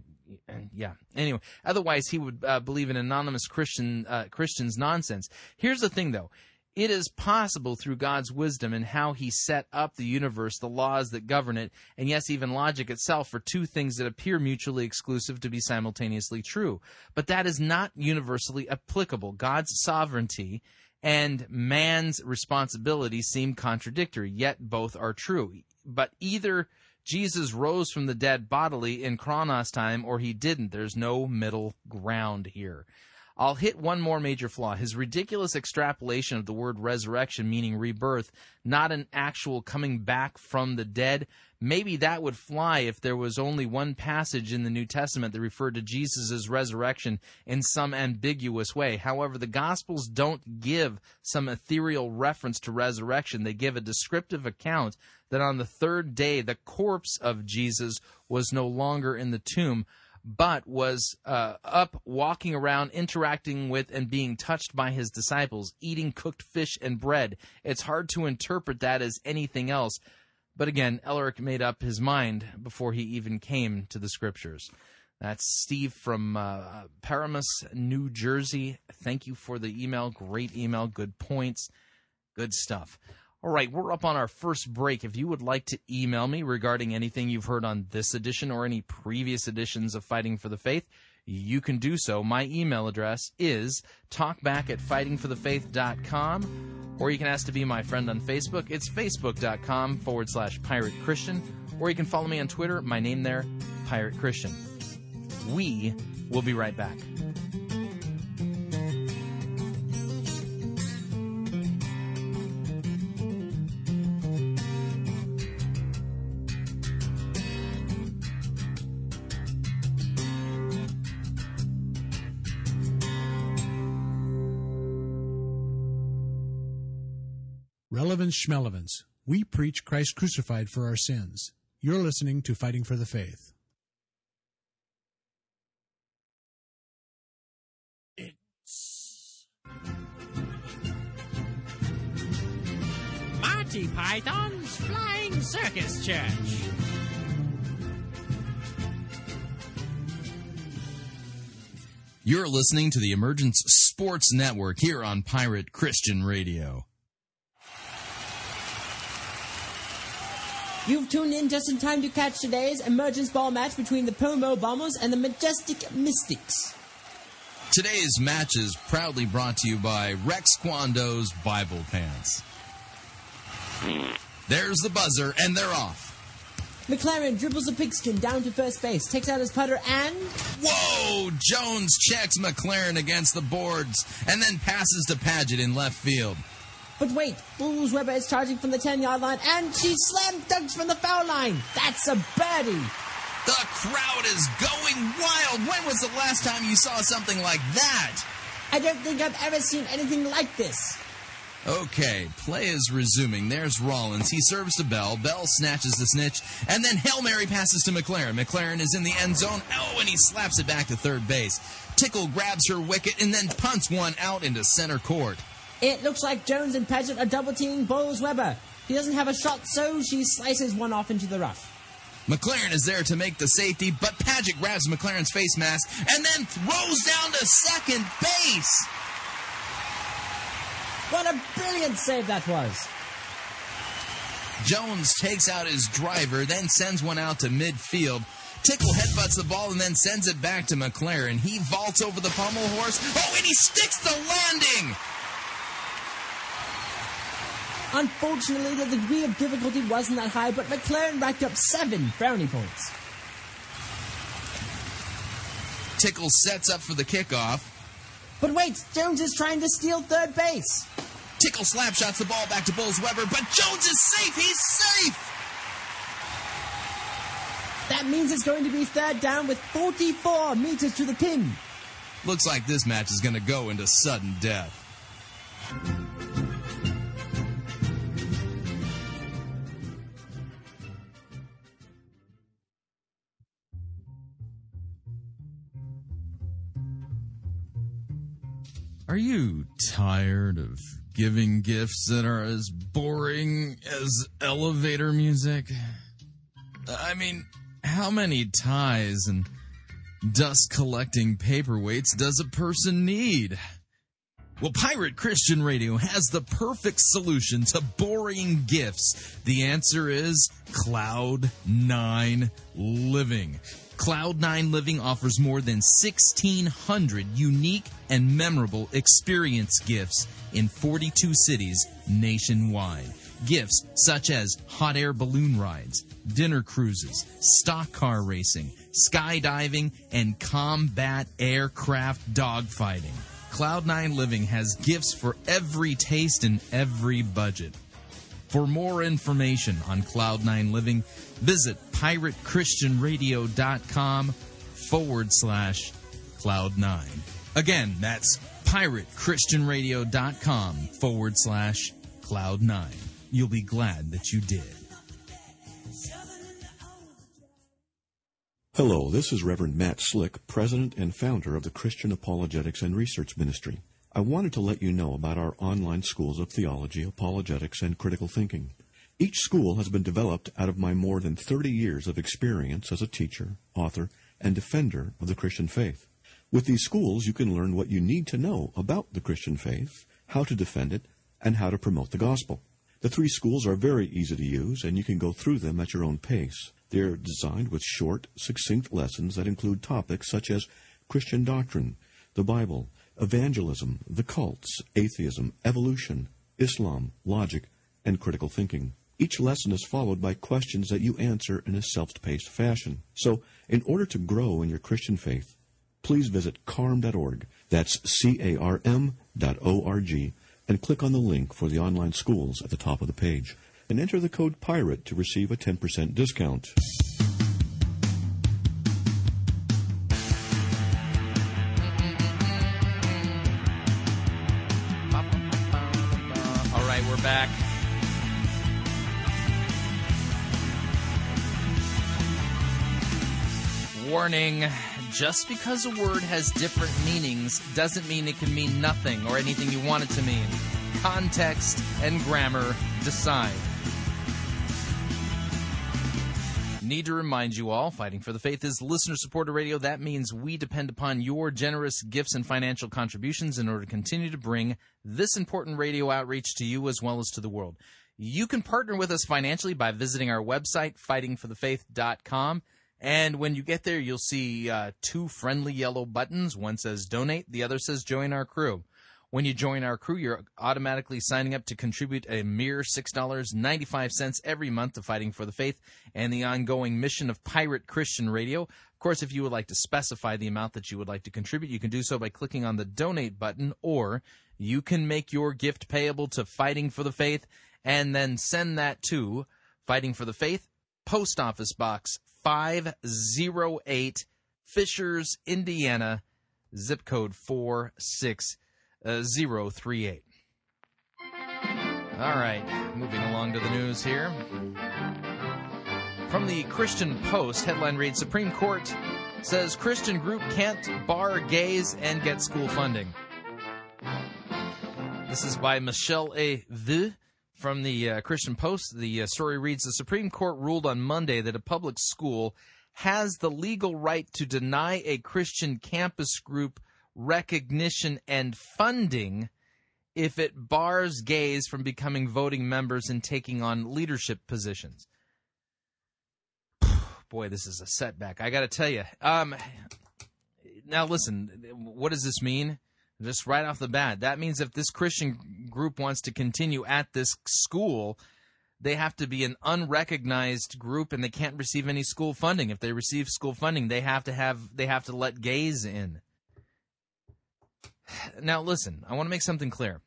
yeah. Anyway, otherwise, he would uh, believe in anonymous Christian uh, Christians nonsense. Here's the thing, though. It is possible through God's wisdom and how He set up the universe, the laws that govern it, and yes, even logic itself, for two things that appear mutually exclusive to be simultaneously true. But that is not universally applicable. God's sovereignty and man's responsibility seem contradictory, yet both are true. But either Jesus rose from the dead bodily in Chronos time or he didn't. There's no middle ground here. I'll hit one more major flaw his ridiculous extrapolation of the word resurrection, meaning rebirth, not an actual coming back from the dead. Maybe that would fly if there was only one passage in the New Testament that referred to Jesus' resurrection in some ambiguous way. However, the Gospels don't give some ethereal reference to resurrection. They give a descriptive account that on the third day the corpse of Jesus was no longer in the tomb but was uh, up, walking around, interacting with, and being touched by his disciples, eating cooked fish and bread. It's hard to interpret that as anything else. But again, Elerick made up his mind before he even came to the scriptures. That's Steve from uh, Paramus, New Jersey. Thank you for the email. Great email. Good points. Good stuff. All right, we're up on our first break. If you would like to email me regarding anything you've heard on this edition or any previous editions of Fighting for the Faith, you can do so. My email address is talkback at fightingforthefaith.com, or you can ask to be my friend on Facebook. It's facebook.com forward slash pirate Christian, or you can follow me on Twitter. My name there, Pirate Christian. We will be right back. Relevance Schmelevance. We preach Christ crucified for our sins. You're listening to Fighting for the Faith. It's Monty Python's Flying Circus Church. You're listening to the Emergence Sports Network here on Pirate Christian Radio. You've tuned in just in time to catch today's emergence ball match between the Pomo Bombers and the Majestic Mystics. Today's match is proudly brought to you by Rex Kwando's Bible Pants. There's the buzzer, and they're off. McLaren dribbles a pigskin down to first base, takes out his putter, and. Whoa! Jones checks McLaren against the boards and then passes to Pagitt in left field. But wait, Bolz-Weber is charging from the 10 yard line and she slam dunks from the foul line. That's a birdie. The crowd is going wild. When was the last time you saw something like that? I don't think I've ever seen anything like this. Okay, play is resuming. There's Rollins. He serves to Bell. Bell snatches the snitch, and then Hail Mary passes to McLaren. McLaren is in the end zone. Oh, and he slaps it back to third base. Tickle grabs her wicket and then punts one out into center court. It looks like Jones and Pagitt are double teaming Bolz-Weber. He doesn't have a shot, so she slices one off into the rough. McLaren is there to make the safety, but Pagitt grabs McLaren's face mask and then throws down to second base. What a brilliant save that was. Jones takes out his driver, then sends one out to midfield. Tickle headbutts the ball and then sends it back to McLaren. He vaults over the pommel horse. Oh, and he sticks the landing! Unfortunately, the degree of difficulty wasn't that high, but McLaren racked up seven brownie points. Tickle sets up for the kickoff. But wait, Jones is trying to steal third base. Tickle slap shots the ball back to Bolz-Weber, but Jones is safe. He's safe. That means it's going to be third down with 44 meters to the pin. Looks like this match is going to go into sudden death. Are you tired of giving gifts that are as boring as elevator music? I mean, how many ties and dust collecting paperweights does a person need? Well, Pirate Christian Radio has the perfect solution to boring gifts. The answer is Cloud Nine Living. Cloud9 Living offers more than 1,600 unique and memorable experience gifts in 42 cities nationwide. Gifts such as hot air balloon rides, dinner cruises, stock car racing, skydiving, and combat aircraft dogfighting. Cloud9 Living has gifts for every taste and every budget. For more information on Cloud9 Living, visit piratechristianradio.com forward slash Cloud9. Again, that's piratechristianradio.com forward slash Cloud9. You'll be glad that you did. Hello, this is Reverend Matt Slick, President and founder of the Christian Apologetics and Research Ministry. I wanted to let you know about our online schools of theology, apologetics, and critical thinking. Each school has been developed out of my more than 30 years of experience as a teacher, author, and defender of the Christian faith. With these schools, you can learn what you need to know about the Christian faith, how to defend it, and how to promote the gospel. The three schools are very easy to use, and you can go through them at your own pace. They are designed with short, succinct lessons that include topics such as Christian doctrine, the Bible, evangelism, the cults, atheism, evolution, Islam, logic, and critical thinking. Each lesson is followed by questions that you answer in a self-paced fashion. So, in order to grow in your Christian faith, please visit carm.org. That's C-A-R-M dot O-R-G and click on the link for the online schools at the top of the page and enter the code PIRATE to receive a 10% discount. Back. Warning just because a word has different meanings doesn't mean it can mean nothing or anything you want it to mean. Context and grammar decide. Need to remind you all, Fighting for the Faith is listener supported radio. That means we depend upon your generous gifts and financial contributions in order to continue to bring this important radio outreach to you as well as to the world. You can partner with us financially by visiting our website, fightingforthefaith.com. And when you get there, you'll see uh, two friendly yellow buttons. One says donate, the other says join our crew. When you join our crew, you're automatically signing up to contribute a mere $6.95 every month to Fighting for the Faith and the ongoing mission of Pirate Christian Radio. Of course, if you would like to specify the amount that you would like to contribute, you can do so by clicking on the donate button, or you can make your gift payable to Fighting for the Faith and then send that to Fighting for the Faith, Post Office Box 508, Fishers, Indiana, zip code 46038. All right, moving along to the news here. From the Christian Post, headline reads Supreme Court says Christian group can't bar gays and get school funding. This is by Michelle A. Vu from the uh, Christian Post. The uh, story reads The Supreme Court ruled on Monday that a public school has the legal right to deny a Christian campus group recognition and funding if it bars gays from becoming voting members and taking on leadership positions. <sighs> Boy, this is a setback. I got to tell you. Um, now, listen, what does this mean? Just right off the bat, that means if this Christian group wants to continue at this school, they have to be an unrecognized group and they can't receive any school funding. If they receive school funding, they have to have they have to let gays in. Now listen, I want to make something clear.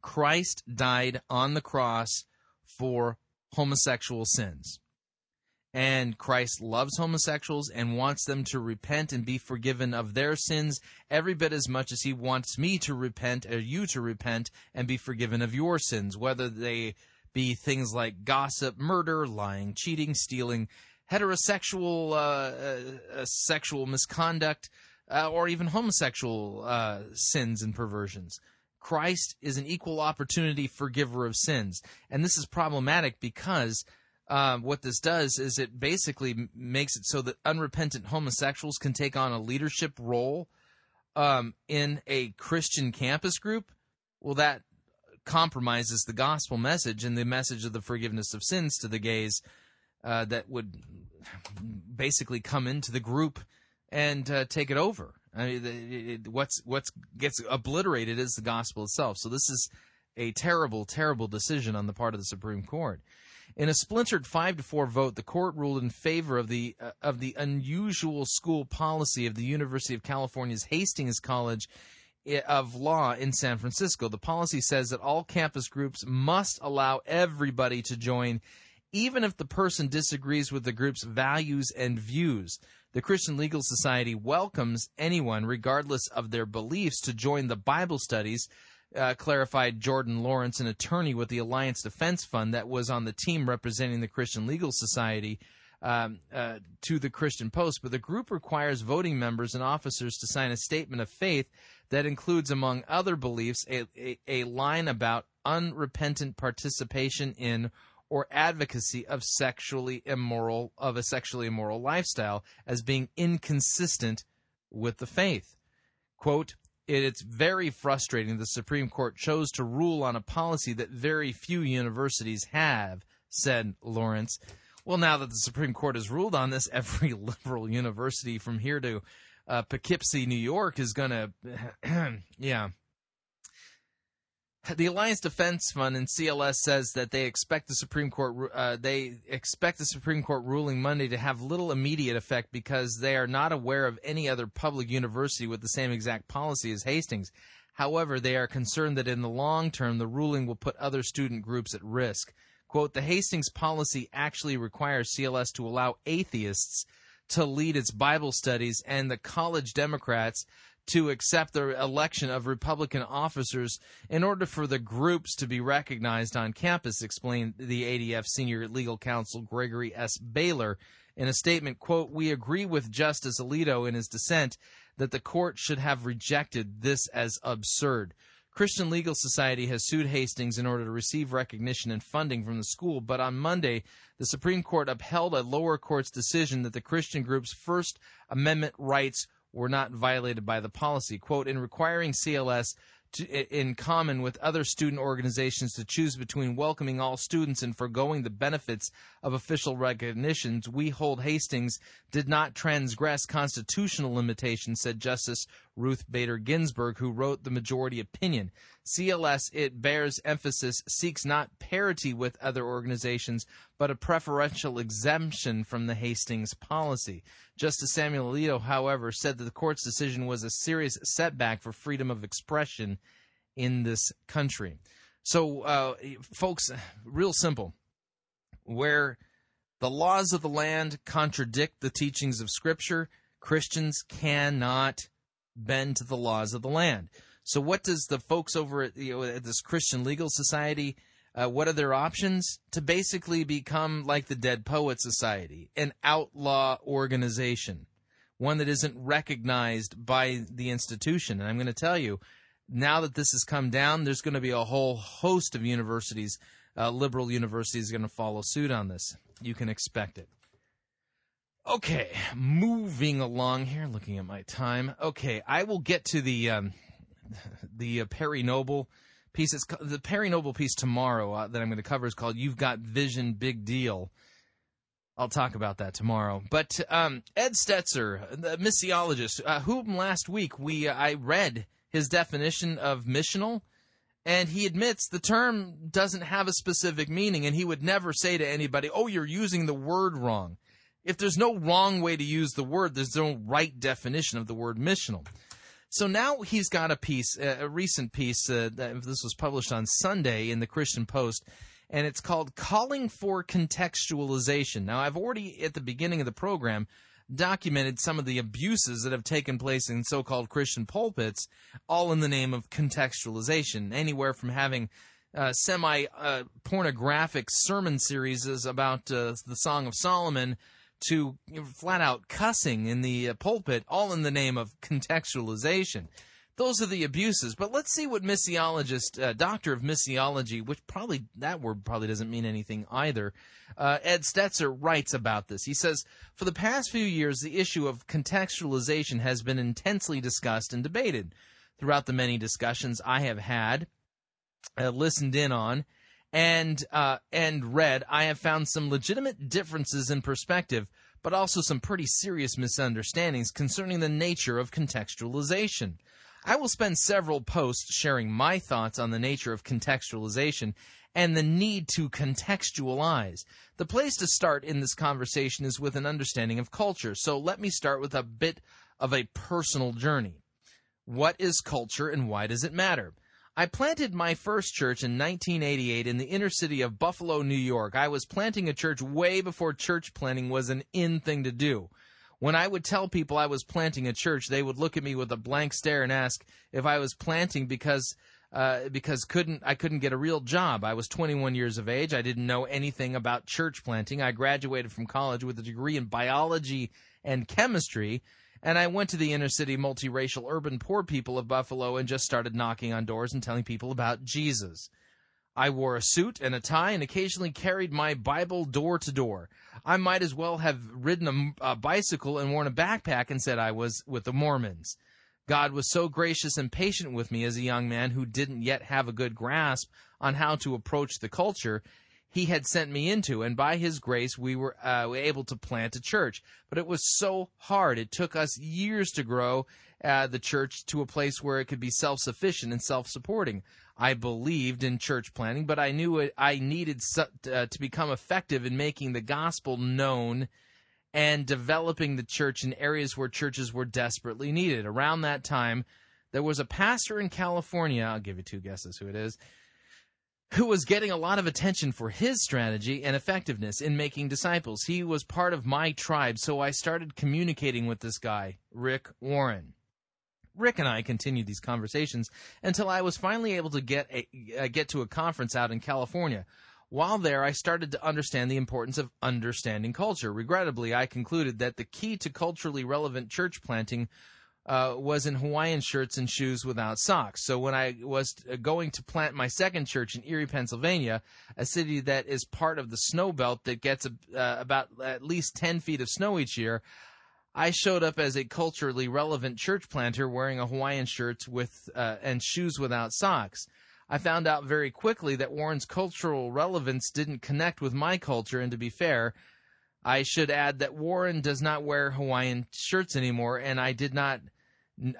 Christ died on the cross for homosexual sins. And Christ loves homosexuals and wants them to repent and be forgiven of their sins every bit as much as he wants me to repent or you to repent and be forgiven of your sins, whether they be things like gossip, murder, lying, cheating, stealing, heterosexual uh, uh, sexual misconduct, uh, or even homosexual uh, sins and perversions. Christ is an equal opportunity forgiver of sins. And this is problematic because um, what this does is it basically makes it so that unrepentant homosexuals can take on a leadership role um, in a Christian campus group. Well, that compromises the gospel message and the message of the forgiveness of sins to the gays uh, that would basically come into the group and uh, take it over. I mean, it, it, what's what's gets obliterated is the gospel itself. So this is a terrible, terrible decision on the part of the Supreme Court. In a splintered five to four vote, the court ruled in favor of the uh, of the unusual school policy of the University of California's Hastings College of Law in San Francisco. The policy says that all campus groups must allow everybody to join, even if the person disagrees with the group's values and views. The Christian Legal Society welcomes anyone, regardless of their beliefs, to join the Bible studies. Uh, clarified Jordan Lawrence, an attorney with the Alliance Defense Fund that was on the team representing the Christian Legal Society um, uh, to the Christian Post. But the group requires voting members and officers to sign a statement of faith that includes, among other beliefs, a, a, a line about unrepentant participation in or advocacy of sexually immoral of a sexually immoral lifestyle as being inconsistent with the faith. Quote, it's very frustrating the Supreme Court chose to rule on a policy that very few universities have, said Lawrence. Well, now that the Supreme Court has ruled on this, <laughs> every liberal university from here to uh, Poughkeepsie, New York, is going to, <clears throat> yeah. The Alliance Defense Fund and CLS says that they expect the Supreme Court uh, they expect the Supreme Court ruling Monday to have little immediate effect because they are not aware of any other public university with the same exact policy as Hastings. However, they are concerned that in the long term the ruling will put other student groups at risk. Quote, the Hastings policy actually requires CLS to allow atheists to lead its Bible studies and the college Democrats to accept the election of Republican officers in order for the groups to be recognized on campus, explained the ADF senior legal counsel Gregory S. Baylor in a statement, quote, we agree with Justice Alito in his dissent that the court should have rejected this as absurd. Christian Legal Society has sued Hastings in order to receive recognition and funding from the school, but on Monday, the Supreme Court upheld a lower court's decision that the Christian group's First Amendment rights were not violated by the policy. Quote, in requiring CLS to, in common with other student organizations to choose between welcoming all students and foregoing the benefits of official recognitions, we hold Hastings did not transgress constitutional limitations, said Justice Ruth Bader Ginsburg, who wrote the majority opinion. CLS, it bears emphasis, seeks not parity with other organizations, but a preferential exemption from the Hastings policy. Justice Samuel Alito, however, said that the court's decision was a serious setback for freedom of expression in this country. So, uh, folks, real simple. Where the laws of the land contradict the teachings of Scripture, Christians cannot bend to the laws of the land. So, what does the folks over at, you know, at this Christian Legal Society? Uh, what are their options? To basically become like the Dead Poet Society, an outlaw organization, one that isn't recognized by the institution. And I'm going to tell you, now that this has come down, there's going to be a whole host of universities, uh, liberal universities, going to follow suit on this. You can expect it. Okay, moving along here, looking at my time. Okay, I will get to the um, <laughs> the uh, Perry Noble piece. It's the Perry Noble piece tomorrow uh, that I'm going to cover is called "You've Got Vision, Big Deal." I'll talk about that tomorrow. But um, Ed Stetzer, the missiologist, uh, whom last week we uh, I read his definition of missional, and he admits the term doesn't have a specific meaning, and he would never say to anybody, "Oh, you're using the word wrong." If there's no wrong way to use the word, there's no right definition of the word missional. So now he's got a piece, a recent piece. Uh, this was published on Sunday in the Christian Post and it's called Calling for Contextualization. Now, I've already, at the beginning of the program, documented some of the abuses that have taken place in so called Christian pulpits, all in the name of contextualization. Anywhere from having uh, semi uh, pornographic sermon series about uh, the Song of Solomon to flat out cussing in the uh, pulpit, all in the name of contextualization those are the abuses. But let's see what missiologist, uh, doctor of missiology, which probably that word probably doesn't mean anything either. Uh, Ed Stetzer writes about this. He says, for the past few years, the issue of contextualization has been intensely discussed and debated. Throughout the many discussions I have had, uh, listened in on, and uh, and read, I have found some legitimate differences in perspective, but also some pretty serious misunderstandings concerning the nature of contextualization. I will spend several posts sharing my thoughts on the nature of contextualization and the need to contextualize. The place to start in this conversation is with an understanding of culture. So let me start with a bit of a personal journey. What is culture and why does it matter? I planted my first church in 1988 in the inner city of Buffalo, New York. I was planting a church way before church planting was an in thing to do. When I would tell people I was planting a church, they would look at me with a blank stare and ask if I was planting because uh, because couldn't I couldn't get a real job. I was 21 years of age. I didn't know anything about church planting. I graduated from college with a degree in biology and chemistry, and I went to the inner city multiracial urban poor people of Buffalo and just started knocking on doors and telling people about Jesus. I wore a suit and a tie and occasionally carried my Bible door to door. I might as well have ridden a, a, bicycle and worn a backpack and said I was with the Mormons. God was so gracious and patient with me as a young man who didn't yet have a good grasp on how to approach the culture he had sent me into, and by his grace we were uh, able to plant a church. But it was so hard. It took us years to grow uh, the church to a place where it could be self sufficient and self supporting. I believed in church planting, but I knew it, I needed su- uh, to become effective in making the gospel known and developing the church in areas where churches were desperately needed. Around that time, there was a pastor in California, I'll give you two guesses who it is, who was getting a lot of attention for his strategy and effectiveness in making disciples. He was part of my tribe, so I started communicating with this guy, Rick Warren. Rick and I continued these conversations until I was finally able to get a, uh, get to a conference out in California. While there, I started to understand the importance of understanding culture. Regrettably, I concluded that the key to culturally relevant church planting uh, was in Hawaiian shirts and shoes without socks. So when I was uh, going to plant my second church in Erie, Pennsylvania, a city that is part of the snow belt that gets uh, about at least 10 feet of snow each year, I showed up as a culturally relevant church planter wearing a Hawaiian shirt with uh, and shoes without socks. I found out very quickly that Warren's cultural relevance didn't connect with my culture, and to be fair, I should add that Warren does not wear Hawaiian shirts anymore, and I did not,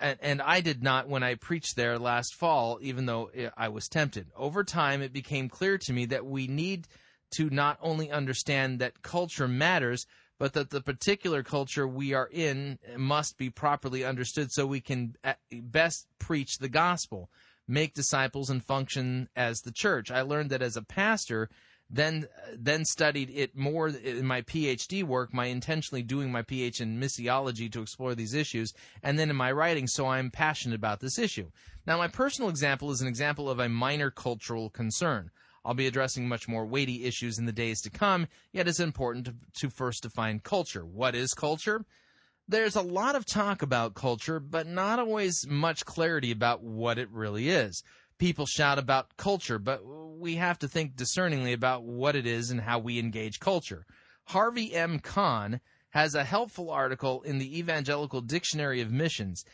and I did not when I preached there last fall, even though I was tempted. Over time, it became clear to me that we need to not only understand that culture matters, but that the particular culture we are in must be properly understood so we can best preach the gospel, make disciples, and function as the church. I learned that as a pastor, then then studied it more in my PhD work, my intentionally doing my PhD in missiology to explore these issues, and then in my writing, so I'm passionate about this issue. Now, my personal example is an example of a minor cultural concern. I'll be addressing much more weighty issues in the days to come, yet it's important to, to first define culture. What is culture? There's a lot of talk about culture, but not always much clarity about what it really is. People shout about culture, but we have to think discerningly about what it is and how we engage culture. Harvie M. Conn has a helpful article in the Evangelical Dictionary of Missions.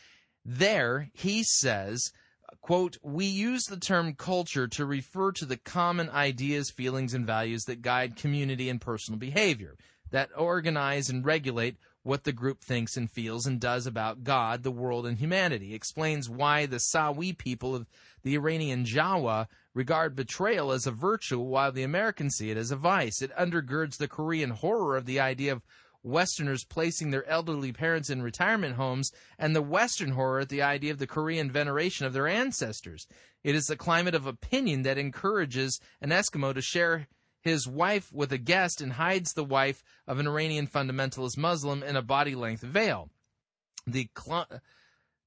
There, he says quote, we use the term culture to refer to the common ideas, feelings, and values that guide community and personal behavior, that organize and regulate what the group thinks and feels and does about God, the world, and humanity. Explains why the Sawi people of the Irian Jaya regard betrayal as a virtue while the Americans see it as a vice. It undergirds the Korean horror of the idea of Westerners placing their elderly parents in retirement homes and the Western horror at the idea of the Korean veneration of their ancestors. It is the climate of opinion that encourages an Eskimo to share his wife with a guest and hides the wife of an Iranian fundamentalist Muslim in a body length veil. The cl-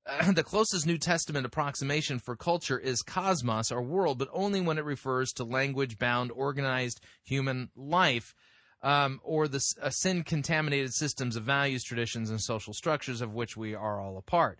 <clears throat> the closest New Testament approximation for culture is cosmos or world, but only when it refers to language bound, organized human life. Um, or the uh, sin contaminated systems of values, traditions, and social structures of which we are all a part.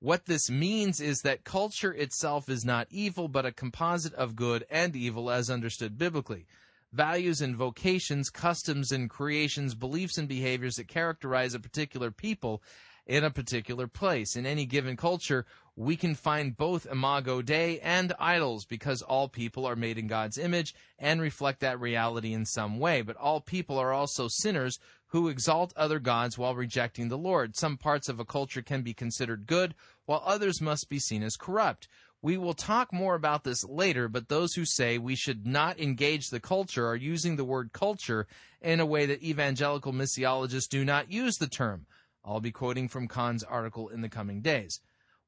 What this means is that culture itself is not evil, but a composite of good and evil as understood biblically values and vocations, customs and creations, beliefs and behaviors that characterize a particular people in a particular place. In any given culture, we can find both imago Dei and idols because all people are made in God's image and reflect that reality in some way. But all people are also sinners who exalt other gods while rejecting the Lord. Some parts of a culture can be considered good, while others must be seen as corrupt. We will talk more about this later, but those who say we should not engage the culture are using the word culture in a way that evangelical missiologists do not use the term. I'll be quoting from Conn's article in the coming days.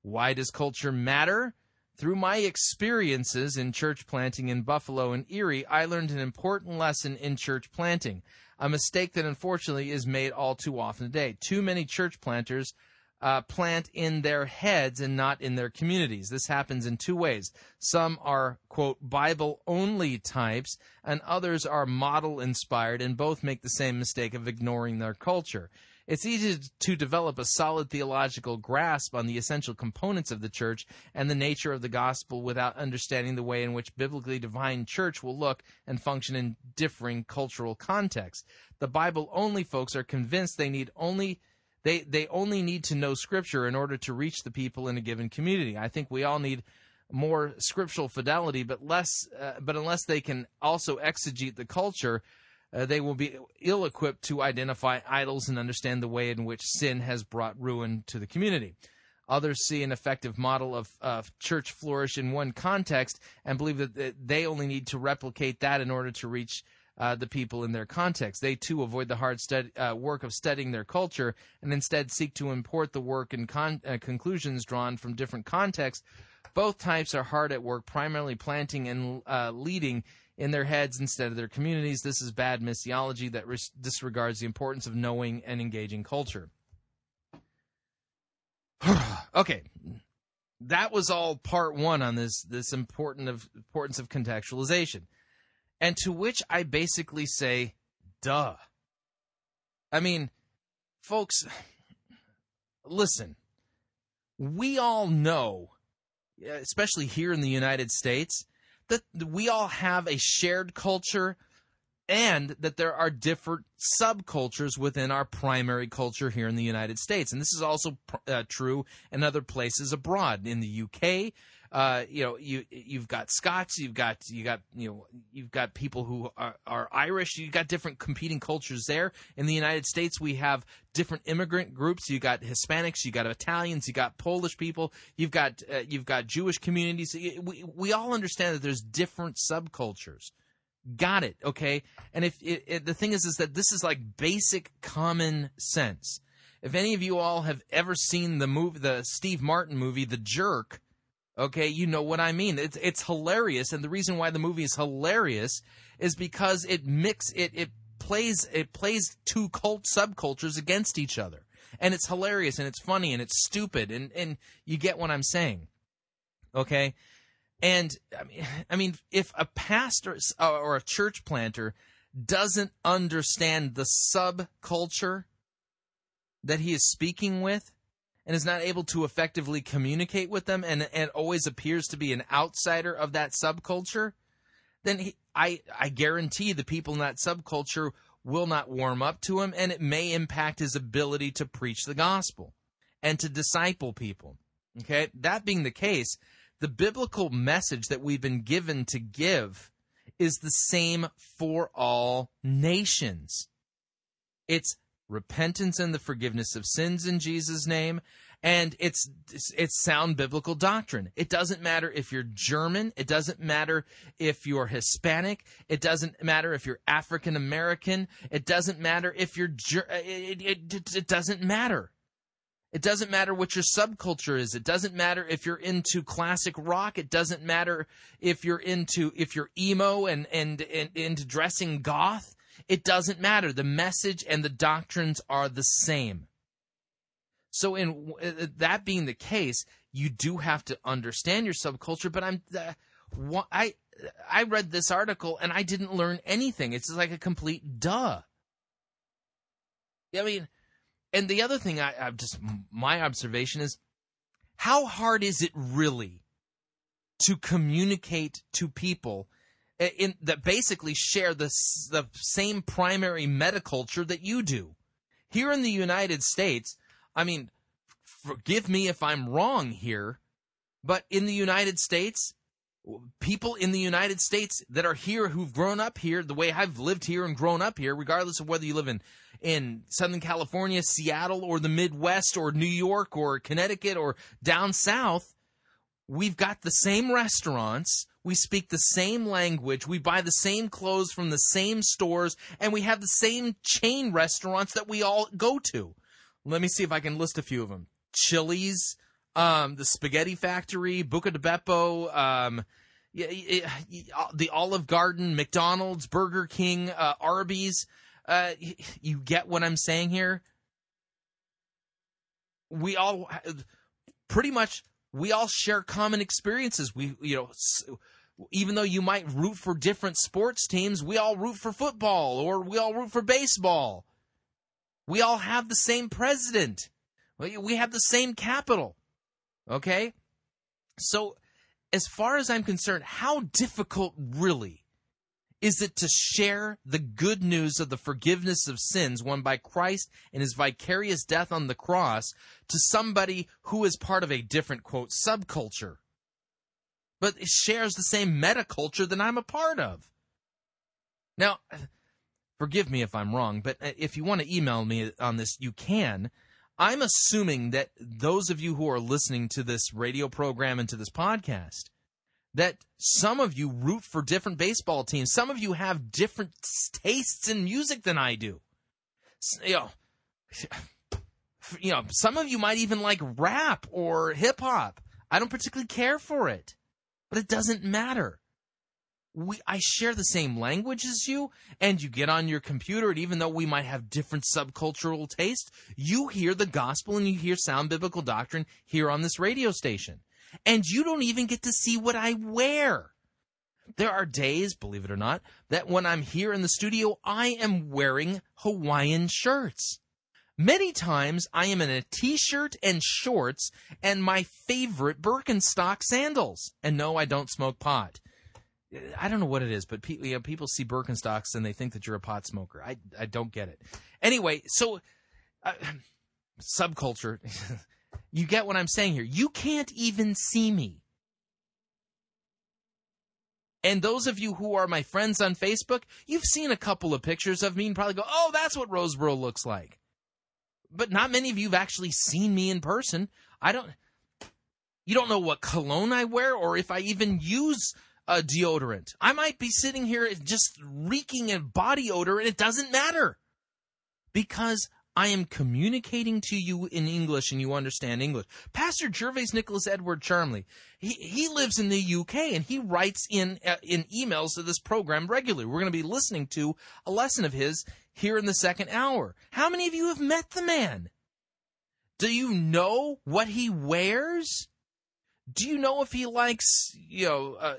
Why does culture matter? Through my experiences in church planting in Buffalo and Erie, I learned an important lesson in church planting, a mistake that unfortunately is made all too often today. Too many church planters uh, plant in their heads and not in their communities. This happens in two ways. Some are, quote, Bible only types, and others are model inspired, and both make the same mistake of ignoring their culture. It's easy to develop a solid theological grasp on the essential components of the church and the nature of the gospel without understanding the way in which biblically divine church will look and function in differing cultural contexts. The Bible only folks are convinced they need only they they only need to know scripture in order to reach the people in a given community. I think we all need more scriptural fidelity, but less. Uh, but unless they can also exegete the culture, uh, they will be ill equipped to identify idols and understand the way in which sin has brought ruin to the community. Others see an effective model of, of church flourish in one context and believe that they only need to replicate that in order to reach uh, the people in their context. They too avoid the hard stud- uh, work of studying their culture and instead seek to import the work and con- uh, conclusions drawn from different contexts. Both types are hard at work, primarily planting and uh, leading in their heads instead of their communities. This is bad missiology that disregards the importance of knowing and engaging culture. <sighs> okay, that was all part one on this this important of importance of contextualization. And to which I basically say, duh. I mean, folks, listen, we all know, especially here in the United States, that we all have a shared culture and that there are different subcultures within our primary culture here in the United States. And this is also uh, true in other places abroad. In the UK, uh, you know, you you've got Scots, you've got you got you know you've got people who are, are Irish. You've got different competing cultures there. In the United States, we have different immigrant groups. You got Hispanics, you got Italians, you got Polish people, you've got uh, you've got Jewish communities. We we all understand that there's different subcultures. Got it, okay? And if it, it, the thing is, is that this is like basic common sense. If any of you all have ever seen the movie, the Steve Martin movie, The Jerk, Okay, you know what I mean. It's it's hilarious, and the reason why the movie is hilarious is because it mix it it plays it plays two cult subcultures against each other, and it's hilarious and it's funny and it's stupid, and and you get what I'm saying. Okay, and I mean, I mean, if a pastor uh, or a church planter doesn't understand the subculture that he is speaking with, and is not able to effectively communicate with them and, and always appears to be an outsider of that subculture, then he, I, I guarantee the people in that subculture will not warm up to him and it may impact his ability to preach the gospel and to disciple people. Okay. That being the case, the biblical message that we've been given to give is the same for all nations. It's repentance and the forgiveness of sins in Jesus' name, and it's it's sound biblical doctrine. It doesn't matter if you're German, it doesn't matter if you're Hispanic, it doesn't matter if you're African American, it doesn't matter if you're it, it, it, it doesn't matter. It doesn't matter what your subculture is. It doesn't matter if you're into classic rock. It doesn't matter if you're into if you're emo and and, and into dressing goth. It doesn't matter. The message and the doctrines are the same. So, in uh, that being the case, you do have to understand your subculture. But I'm, uh, I, I read this article and I didn't learn anything. It's like a complete duh. I mean, and the other thing I, I've just my observation is, how hard is it really to communicate to people in that basically share the the same primary metaculture that you do? Here in the United States, I mean, forgive me if I'm wrong here, but in the United States, people in the United States that are here who've grown up here the way I've lived here and grown up here, regardless of whether you live in in Southern California, Seattle, or the Midwest, or New York, or Connecticut, or down south, we've got the same restaurants. We speak the same language. We buy the same clothes from the same stores, and we have the same chain restaurants that we all go to. Let me see if I can list a few of them. Chili's, um, the Spaghetti Factory, Buca di Beppo, um, the Olive Garden, McDonald's, Burger King, uh, Arby's. Uh, you get what I'm saying here? We all pretty much we all share common experiences. We you know even though you might root for different sports teams, we all root for football or we all root for baseball. We all have the same president. We have the same capital. Okay? So, as far as I'm concerned, how difficult really is it to share the good news of the forgiveness of sins won by Christ and his vicarious death on the cross to somebody who is part of a different, quote, subculture, but shares the same metaculture that I'm a part of? Now, forgive me if I'm wrong, but if you want to email me on this, you can. I'm assuming that those of you who are listening to this radio program and to this podcast, that some of you root for different baseball teams. Some of you have different tastes in music than I do. You know, you know, some of you might even like rap or hip hop. I don't particularly care for it, but it doesn't matter we I share the same language as you, and you get on your computer, and even though we might have different subcultural tastes, you hear the gospel and you hear sound biblical doctrine here on this radio station. And you don't even get to see what I wear. There are days, believe it or not, that when I'm here in the studio, I am wearing Hawaiian shirts. Many times I am in a t-shirt and shorts and my favorite Birkenstock sandals. And no, I don't smoke pot. I don't know what it is, but pe- you know, people see Birkenstocks and they think that you're a pot smoker. I I don't get it. Anyway, so uh, <sighs> subculture, <laughs> you get what I'm saying here. You can't even see me. And those of you who are my friends on Facebook, you've seen a couple of pictures of me and probably go, "Oh, that's what Rosebrough looks like." But not many of you have actually seen me in person. I don't. You don't know what cologne I wear, or if I even use a deodorant. I might be sitting here just reeking of body odor and it doesn't matter because I am communicating to you in English and you understand English. Pastor Gervaise Nicholas Edward Charmley, he, he lives in the UK and he writes in, uh, in emails to this program regularly. We're going to be listening to a lesson of his here in the second hour. How many of you have met the man? Do you know what he wears? do you know if he likes, you know, uh,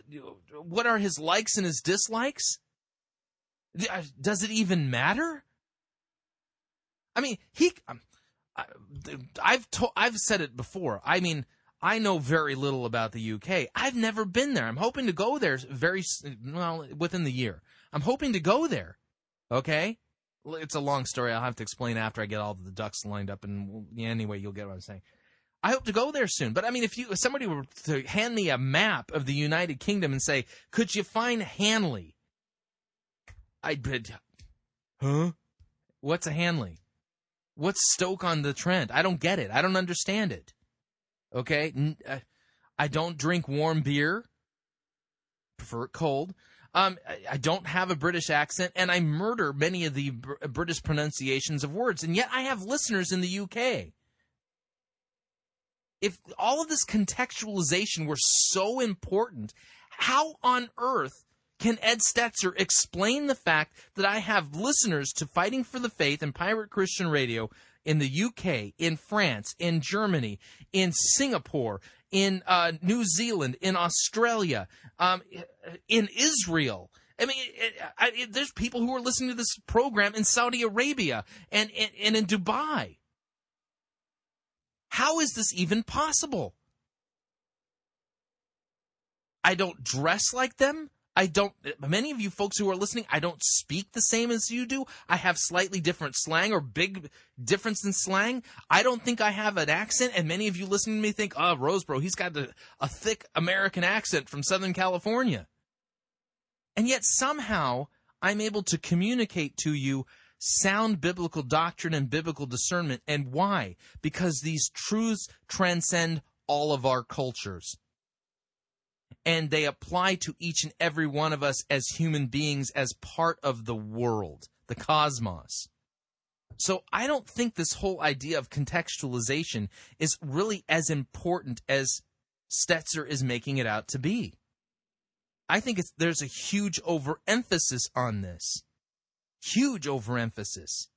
what are his likes and his dislikes? Uh, does it even matter? I mean, he. Um, I've to, I've said it before. I mean, I know very little about the UK. I've never been there. I'm hoping to go there very well within the year. I'm hoping to go there. Okay, it's a long story. I'll have to explain after I get all the ducks lined up. And anyway, you'll get what I'm saying. I hope to go there soon. But I mean, if you if somebody were to hand me a map of the United Kingdom and say, "Could you find Hanley?" I'd be, huh? What's a Hanley? What's Stoke on the Trent? I don't get it. I don't understand it. Okay, uh, I don't drink warm beer. Prefer it cold. Um, I don't have a British accent, and I murder many of the British pronunciations of words, and yet I have listeners in the UK. If all of this contextualization were so important, how on earth can Ed Stetzer explain the fact that I have listeners to Fighting for the Faith and Pirate Christian Radio in the UK, in France, in Germany, in Singapore, in uh, New Zealand, in Australia, um, in Israel. I mean, it, it, there's people who are listening to this program in Saudi Arabia and, and, and in Dubai. How is this even possible? I don't dress like them. I don't, many of you folks who are listening, I don't speak the same as you do. I have slightly different slang or big difference in slang. I don't think I have an accent. And many of you listening to me think, oh, Rosebrough, he's got a, a thick American accent from Southern California. And yet somehow I'm able to communicate to you sound biblical doctrine and biblical discernment. And why? Because these truths transcend all of our cultures and they apply to each and every one of us as human beings as part of the world, the cosmos. So I don't think this whole idea of contextualization is really as important as Stetzer is making it out to be. I think there's a huge overemphasis on this. Huge overemphasis.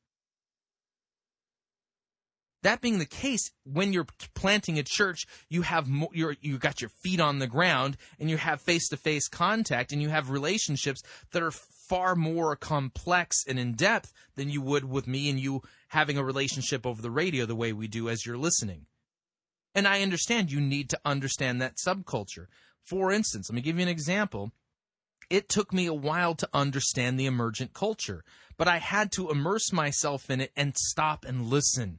That being the case, when you're planting a church, you have mo- you're, you got your feet on the ground and you have face to face contact and you have relationships that are far more complex and in depth than you would with me and you having a relationship over the radio the way we do as you're listening. And I understand you need to understand that subculture. For instance, let me give you an example. It took me a while to understand the emergent culture, but I had to immerse myself in it and stop and listen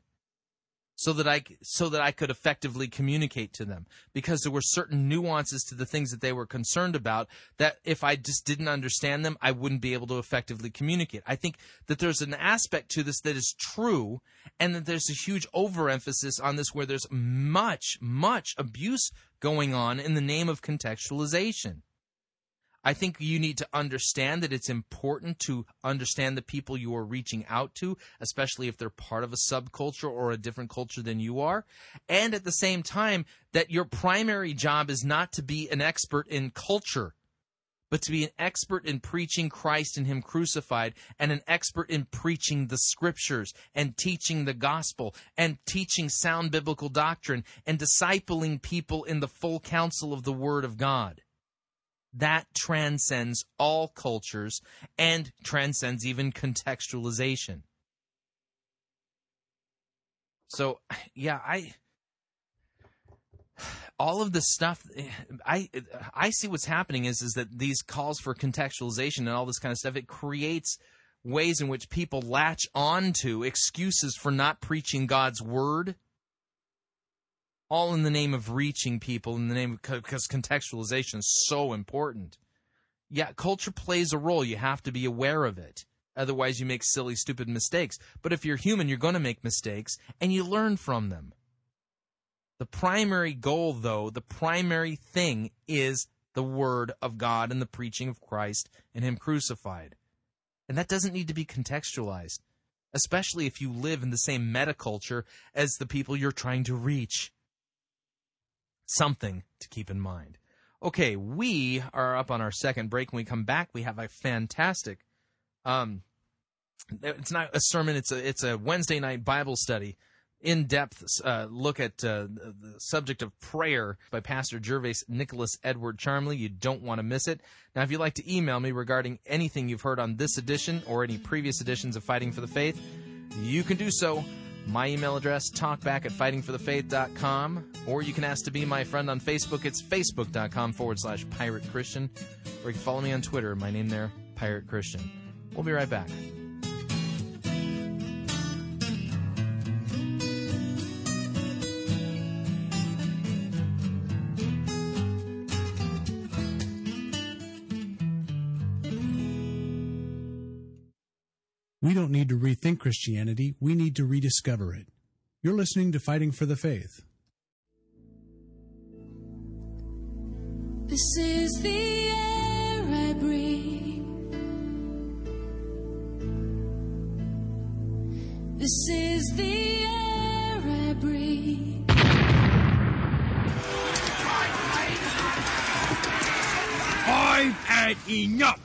so that I so that I could effectively communicate to them because there were certain nuances to the things that they were concerned about that if I just didn't understand them I wouldn't be able to effectively communicate. I think that there's an aspect to this that is true and that there's a huge overemphasis on this where there's much much abuse going on in the name of contextualization. I think you need to understand that it's important to understand the people you are reaching out to, especially if they're part of a subculture or a different culture than you are. And at the same time, that your primary job is not to be an expert in culture, but to be an expert in preaching Christ and Him crucified, and an expert in preaching the scriptures and teaching the gospel and teaching sound biblical doctrine and discipling people in the full counsel of the Word of God that transcends all cultures and transcends even contextualization. So, yeah, I all of the stuff i i see what's happening is is that these calls for contextualization and all this kind of stuff it creates ways in which people latch on to excuses for not preaching god's word all in the name of reaching people in the name of because contextualization is so important. Yeah culture plays a role. You have to be aware of it. Otherwise you make silly stupid mistakes. But if you're human you're going to make mistakes and you learn from them. The primary goal though the primary thing is the word of god and the preaching of christ and him crucified. And that doesn't need to be contextualized especially if you live in the same metaculture as the people you're trying to reach something to keep in mind. Okay, we are up on our second break. When we come back, we have a fantastic um it's not a sermon, it's a it's a Wednesday night Bible study in-depth uh, look at uh, the subject of prayer by Pastor Gervaise Nicholas Edward Charmley. You don't want to miss it. Now, if you'd like to email me regarding anything you've heard on this edition or any previous editions of Fighting for the Faith, you can do so my email address, talkback at fightingforthefaith.com, or you can ask to be my friend on Facebook. It's facebook.com forward slash pirate Christian, or you can follow me on Twitter. My name there, Pirate Christian. We'll be right back. Christianity, we need to rediscover it. You're listening to Fighting for the Faith. This is the air I breathe. This is the air I breathe. I've had enough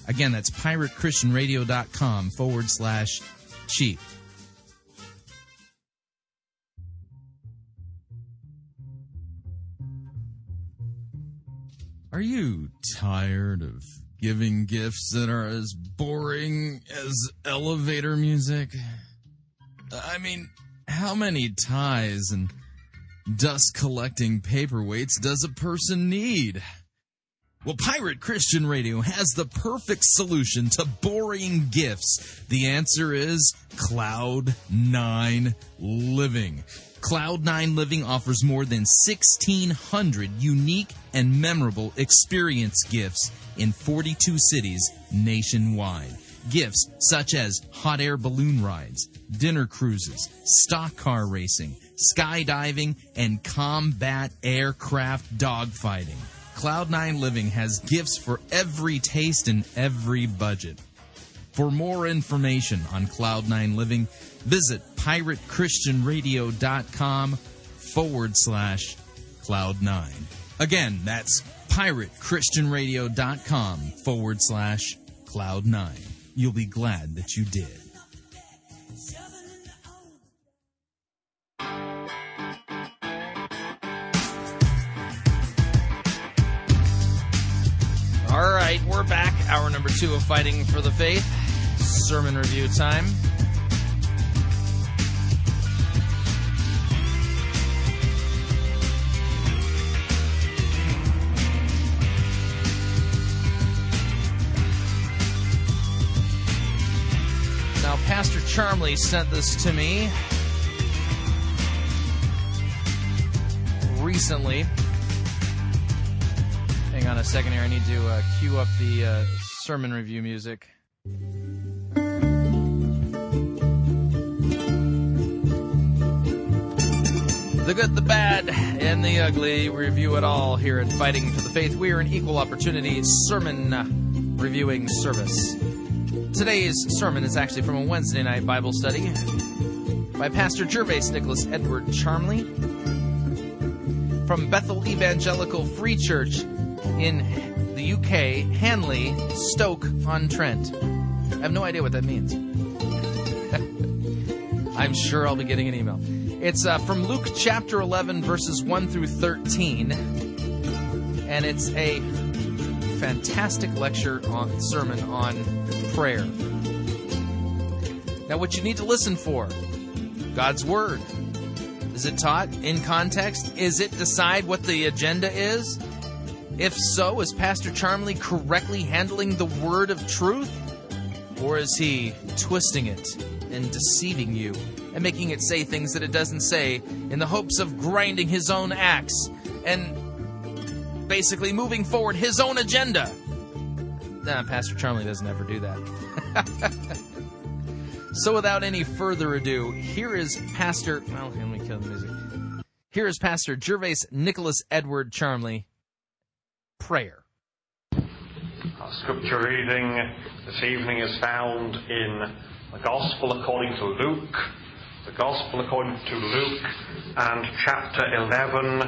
Again, that's piratechristianradio.com forward slash cheap. Are you tired of giving gifts that are as boring as elevator music? I mean, how many ties and dust collecting paperweights does a person need? Well, Pirate Christian Radio has the perfect solution to boring gifts. The answer is Cloud Nine Living. Cloud9 Living offers more than 1,600 unique and memorable experience gifts in 42 cities nationwide. Gifts such as hot air balloon rides, dinner cruises, stock car racing, skydiving, and combat aircraft dogfighting. Cloud9 Living has gifts for every taste and every budget. For more information on Cloud9 Living, visit piratechristianradio.com forward slash cloud9. Again, that's piratechristianradio.com forward slash cloud9. You'll be glad that you did. Right, we're back. Hour number two of Fighting for the Faith. Sermon review time. Now, Pastor Charmley sent this to me recently. Hang on a second here. I need to uh, cue up the uh, sermon review music. The good, the bad, and the ugly. We review it all here at Fighting for the Faith. We are an equal opportunity sermon reviewing service. Today's sermon is actually from a Wednesday night Bible study by Pastor Gervaise Nicholas Edward Charmley from Bethel Evangelical Free Church in the UK, Hanley, Stoke on Trent. I have no idea what that means. <laughs> I'm sure I'll be getting an email. It's uh, from Luke chapter 11, verses 1 through 13, and it's a fantastic lecture on sermon on prayer. Now, what you need to listen for God's Word. Is it taught in context? Is it decide what the agenda is? If so, is Pastor Charmley correctly handling the word of truth? Or is he twisting it and deceiving you and making it say things that it doesn't say in the hopes of grinding his own axe and basically moving forward his own agenda. Nah, Pastor Charlie doesn't ever do that. <laughs> so, without any further ado, here is Pastor. Well, let me kill the music. Here is Pastor Gervaise Nicholas Edward Charmley. Prayer. Our scripture reading this evening is found in the Gospel according to Luke, the Gospel according to Luke, and chapter 11,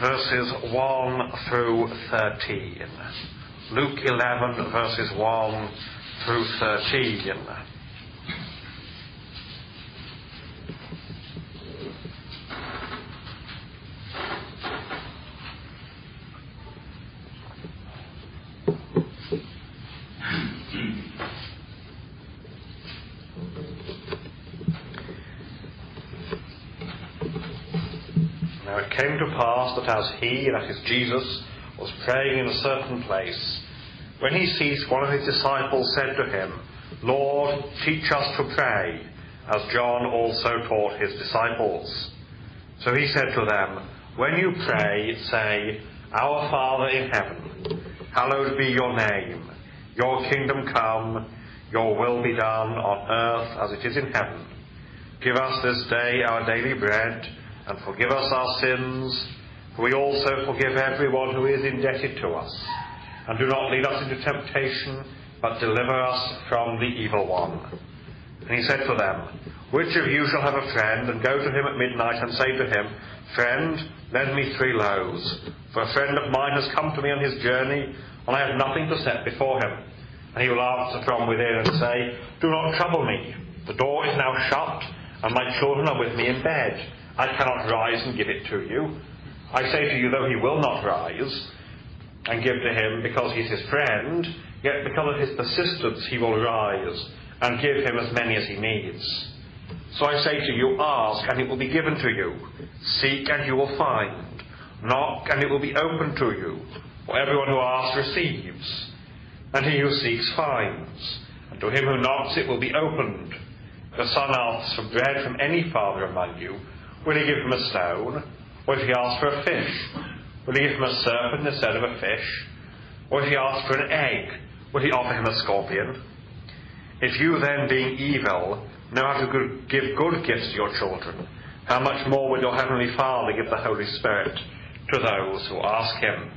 verses 1 through 13. Luke 11, verses 1 through 13. Now it came to pass that as he, that is Jesus, was praying in a certain place, when he ceased, one of his disciples said to him, Lord, teach us to pray, as John also taught his disciples. So he said to them, When you pray, say, Our Father in heaven, hallowed be your name. Your kingdom come, your will be done on earth as it is in heaven. Give us this day our daily bread, and forgive us our sins, for we also forgive everyone who is indebted to us. And do not lead us into temptation, but deliver us from the evil one. And he said to them, Which of you shall have a friend, and go to him at midnight, and say to him, Friend, lend me three loaves, for a friend of mine has come to me on his journey, and I have nothing to set before him. And he will answer from within and say, Do not trouble me. The door is now shut, and my children are with me in bed. I cannot rise and give it to you. I say to you, though he will not rise and give to him because he's his friend, yet because of his persistence he will rise and give him as many as he needs. So I say to you, ask and it will be given to you. Seek and you will find. Knock and it will be opened to you. For everyone who asks receives. And he who seeks finds. And to him who knocks it will be opened. A son asks for bread from any father among you, will he give him a stone? Or if he asks for a fish, will he give him a serpent instead of a fish? Or if he asks for an egg, will he offer him a scorpion? If you then, being evil, know how to give good gifts to your children, how much more will your heavenly Father give the Holy Spirit to those who ask him?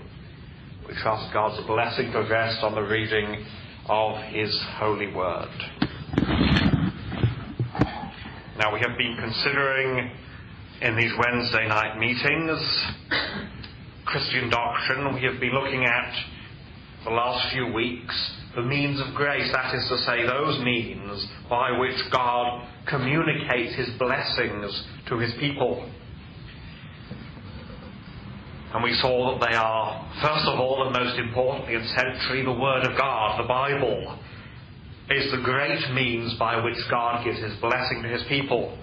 We trust God's blessing to rest on the reading of his holy word. Now, we have been considering in these Wednesday night meetings <coughs> Christian doctrine. We have been looking at the last few weeks the means of grace, that is to say, those means by which God communicates his blessings to his people. And we saw that they are, first of all, and most importantly and centrally, the Word of God, the Bible, is the great means by which God gives his blessing to his people.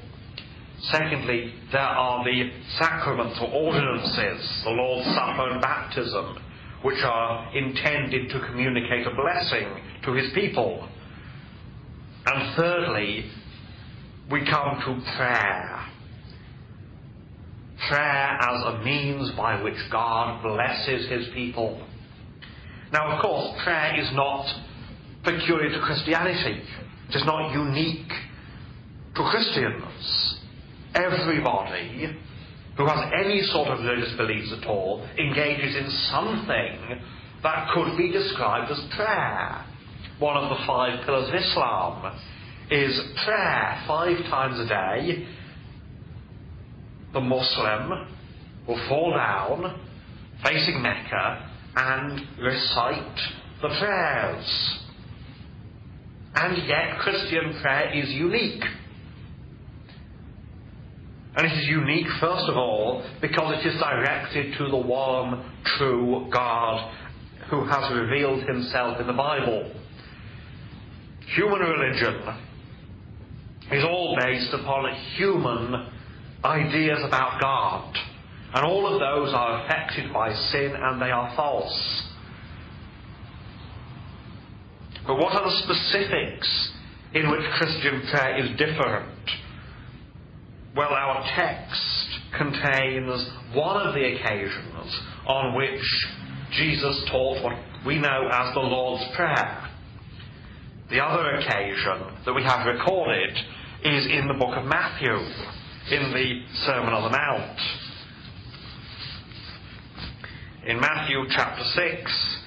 Secondly, there are the sacraments or ordinances, the Lord's Supper and baptism, which are intended to communicate a blessing to his people. And thirdly, we come to prayer. Prayer as a means by which God blesses his people. Now, of course, prayer is not peculiar to Christianity. It is not unique to Christians. Everybody who has any sort of religious beliefs at all engages in something that could be described as prayer. One of the five pillars of Islam is prayer five times a day. The Muslim will fall down facing Mecca and recite the prayers. And yet, Christian prayer is unique. And it is unique, first of all, because it is directed to the one true God who has revealed himself in the Bible. Human religion is all based upon human ideas about God. And all of those are affected by sin and they are false. But what are the specifics in which Christian prayer is different Well, our text contains one of the occasions on which Jesus taught what we know as the Lord's Prayer. The other occasion that we have recorded is in the book of Matthew, in the Sermon on the Mount. In Matthew chapter 6,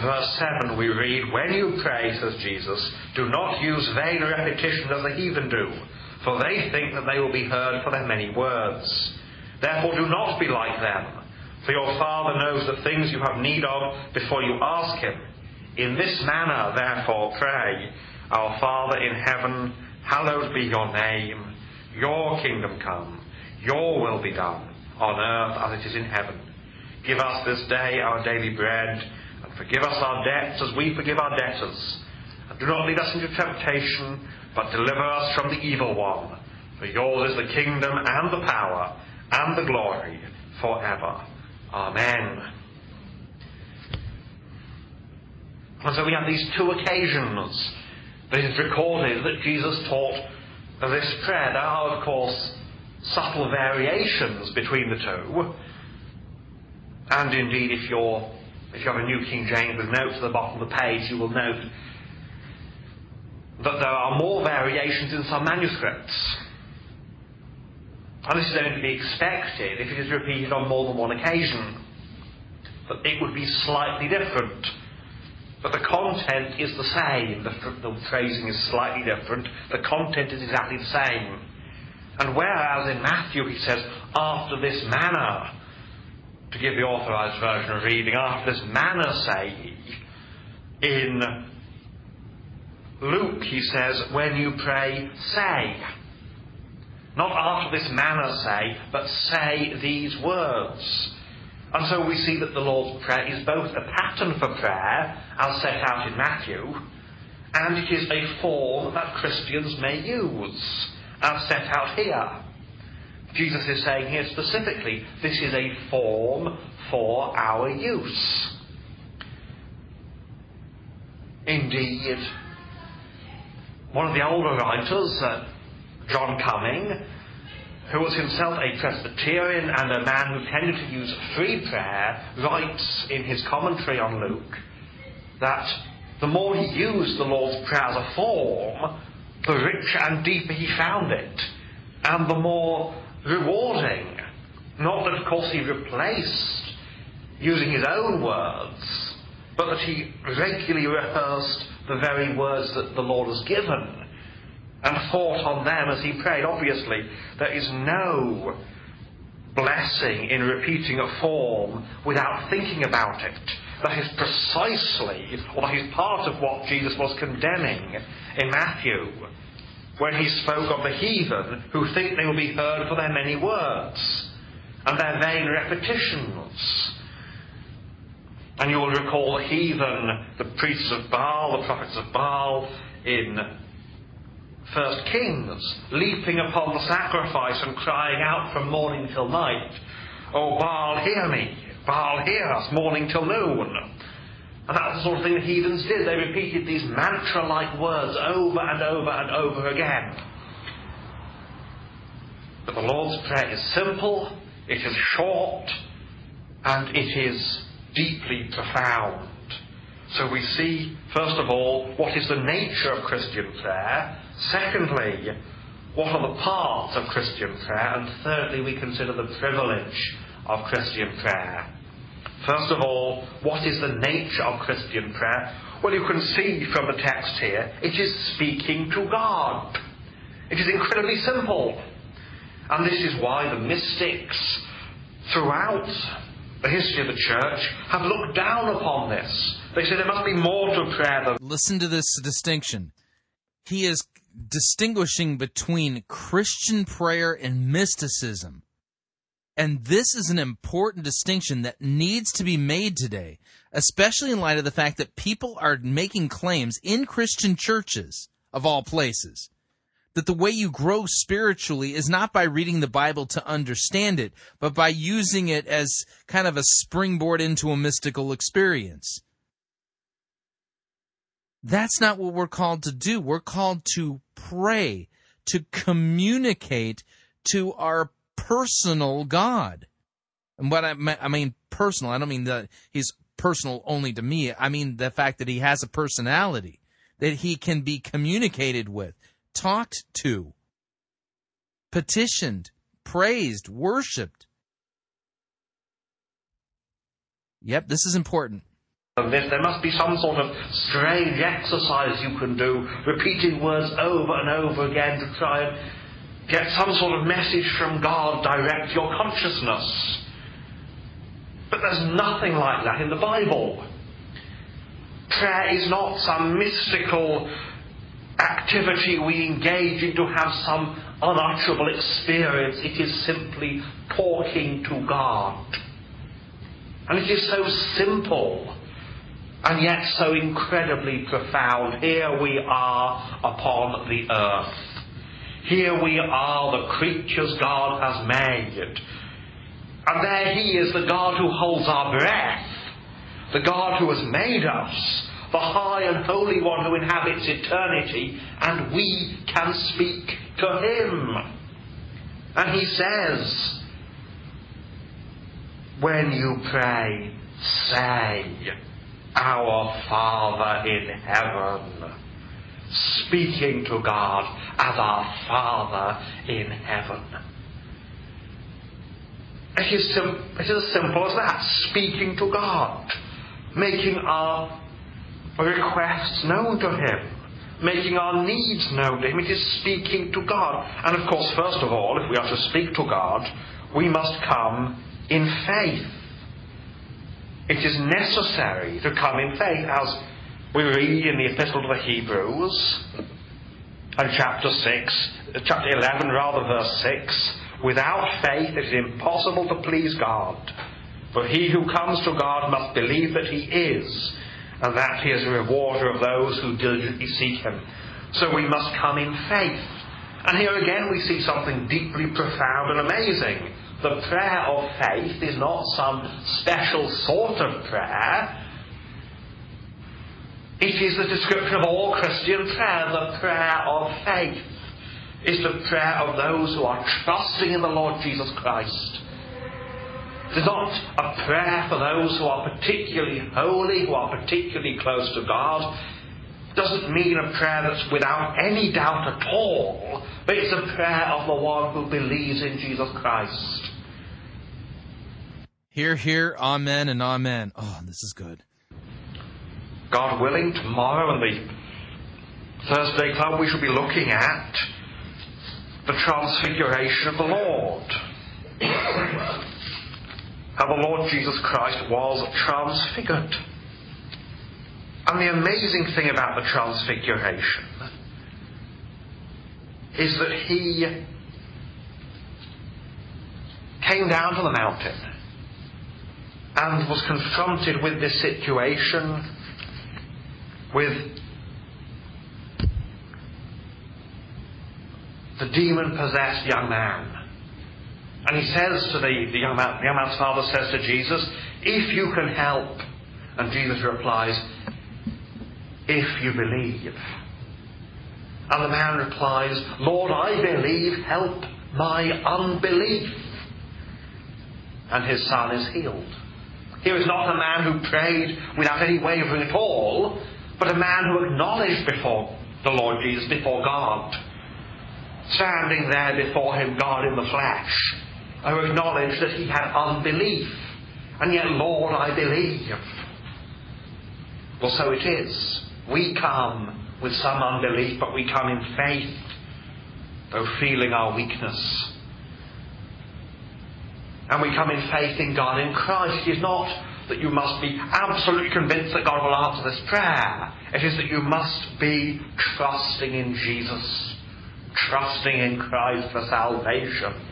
verse 7, we read, When you pray, says Jesus, do not use vain repetition as the heathen do, for they think that they will be heard for their many words. Therefore, do not be like them, for your Father knows the things you have need of before you ask Him. In this manner, therefore, pray, Our Father in heaven, hallowed be your name. Your kingdom come. Your will be done, on earth as it is in heaven. Give us this day our daily bread, forgive us our debts as we forgive our debtors. And do not lead us into temptation, but deliver us from the evil one. For yours is the kingdom and the power and the glory forever. Amen. And so we have these two occasions that is recorded that Jesus taught this prayer. There are, of course, subtle variations between the two. And indeed, if you're if you have a New King James with notes at the bottom of the page, you will note that there are more variations in some manuscripts. And this is only to be expected if it is repeated on more than one occasion. That it would be slightly different. But the content is the same. The, the phrasing is slightly different. The content is exactly the same. And whereas in Matthew he says, after this manner, to give the authorized version of reading, after this manner say in Luke he says, when you pray, say. Not after this manner say, but say these words. And so we see that the Lord's Prayer is both a pattern for prayer, as set out in Matthew, and it is a form that Christians may use, as set out here. Jesus is saying here specifically, this is a form for our use. Indeed, one of the older writers, uh, John Cumming, who was himself a Presbyterian and a man who tended to use free prayer, writes in his commentary on Luke that the more he used the Lord's Prayer as a form, the richer and deeper he found it, and the more rewarding. Not that, of course, he replaced using his own words, but that he regularly rehearsed the very words that the Lord has given and thought on them as he prayed. Obviously, there is no blessing in repeating a form without thinking about it. That is precisely, or that is part of what Jesus was condemning in Matthew when he spoke of the heathen who think they will be heard for their many words and their vain repetitions. And you will recall the heathen, the priests of Baal, the prophets of Baal in First Kings, leaping upon the sacrifice and crying out from morning till night, O Baal, hear me! Baal, hear us! Morning till noon! And that's the sort of thing the heathens did. They repeated these mantra like words over and over and over again. But the Lord's Prayer is simple, it is short, and it is deeply profound. So we see, first of all, what is the nature of Christian prayer. Secondly, what are the parts of Christian prayer? And thirdly, we consider the privilege of Christian prayer. First of all, what is the nature of Christian prayer? Well, you can see from the text here, it is speaking to God. It is incredibly simple. And this is why the mystics throughout the history of the church have looked down upon this. They say there must be more to prayer than. Listen to this distinction. He is distinguishing between Christian prayer and mysticism. And this is an important distinction that needs to be made today, especially in light of the fact that people are making claims in Christian churches, of all places, that the way you grow spiritually is not by reading the Bible to understand it, but by using it as kind of a springboard into a mystical experience. That's not what we're called to do. We're called to pray, to communicate to our personal God. And what I, I mean personal, I don't mean that he's personal only to me. I mean the fact that he has a personality, that he can be communicated with, talked to, petitioned, praised, worshiped. Yep, this is important. There must be some sort of strange exercise you can do, repeating words over and over again to try and get some sort of message from God direct your consciousness. But there's nothing like that in the Bible. Prayer is not some mystical activity we engage in to have some unutterable experience. It is simply talking to God. And it is so simple and yet so incredibly profound. Here we are upon the earth. Here we are, the creatures God has made. And there He is, the God who holds our breath, the God who has made us, the high and holy one who inhabits eternity, and we can speak to Him. And He says, when you pray, say, Our Father in heaven. Speaking to God as our Father in heaven. It is, sim- it is as simple as that. Speaking to God. Making our requests known to Him. Making our needs known to Him. It is speaking to God. And of course, first of all, if we are to speak to God, we must come in faith. It is necessary to come in faith, as we read in the Epistle to the Hebrews, and chapter 6, uh, chapter 11, rather, verse 6. Without faith it is impossible to please God. For he who comes to God must believe that he is, and that he is a rewarder of those who diligently seek him. So we must come in faith. And here again we see something deeply profound and amazing. The prayer of faith is not some special sort of prayer. It is the description of all Christian prayer, the prayer of faith. Is the prayer of those who are trusting in the Lord Jesus Christ. It is not a prayer for those who are particularly holy, who are particularly close to God. It doesn't mean a prayer that's without any doubt at all, but it's a prayer of the one who believes in Jesus Christ. Hear, hear, amen, and amen. Oh, this is good. God willing, tomorrow in the Thursday Club we shall be looking at the transfiguration of the Lord. How the Lord Jesus Christ was transfigured. And the amazing thing about the transfiguration is that he came down to the mountain and was confronted with this situation with the demon possessed young man. And he says to the, the young man, the young man's father says to Jesus, If you can help. And Jesus replies, If you believe. And the man replies, Lord, I believe, help my unbelief. And his son is healed. Here is not a man who prayed without any wavering at all, but a man who acknowledged before the Lord Jesus, before God, standing there before him, God in the flesh, who acknowledged that he had unbelief. And yet, Lord, I believe. Well, so it is. We come with some unbelief, but we come in faith, though feeling our weakness. And we come in faith in God in Christ. It is not that you must be absolutely convinced that God will answer this prayer. It is that you must be trusting in Jesus, trusting in Christ for salvation.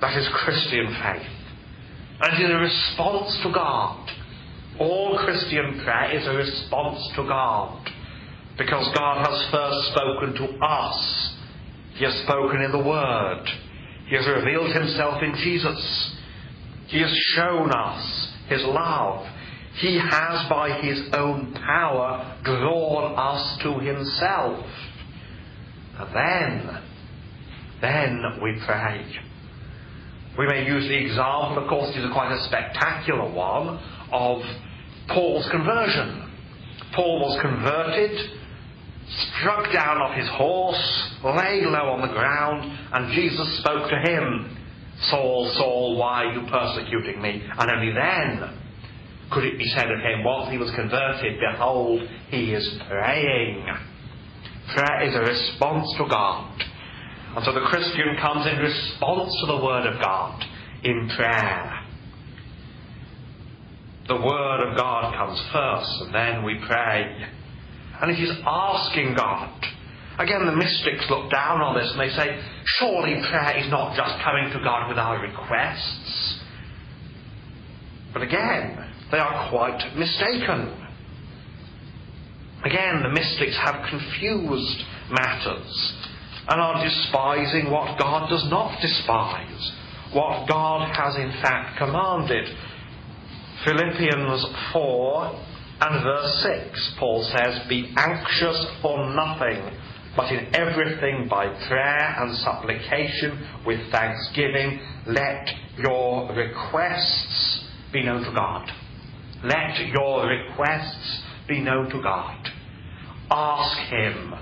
That is Christian faith. And is a response to God. All Christian prayer is a response to God. Because God has first spoken to us. He has spoken in the Word. He has revealed himself in Jesus. He has shown us his love. He has, by his own power, drawn us to himself. And then, then we pray. We may use the example, of course, it is quite a spectacular one, of Paul's conversion. Paul was converted, struck down off his horse, lay low on the ground, and Jesus spoke to him, Saul, Saul, why are you persecuting me? And only then could it be said of him, once he was converted, behold, he is praying. Prayer is a response to God. And so the Christian comes in response to the Word of God in prayer. The Word of God comes first, and then we pray. And it is asking God. Again, the mystics look down on this and they say, surely prayer is not just coming to God with our requests. But again, they are quite mistaken. Again, the mystics have confused matters and are despising what God does not despise, what God has in fact commanded. Philippians 4 and verse 6, Paul says, Be anxious for nothing, but in everything by prayer and supplication with thanksgiving, let your requests be known to God. Let your requests be known to God. Ask Him.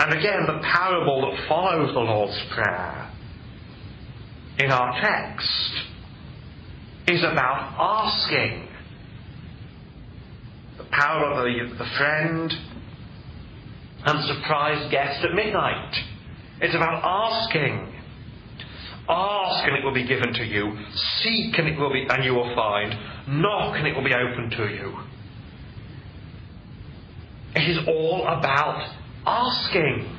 And again, the parable that follows the Lord's Prayer in our text is about asking. The parable of the, the friend and surprise guest at midnight. It's about asking. Ask and it will be given to you. Seek and it will be and you will find. Knock and it will be opened to you. It is all about asking.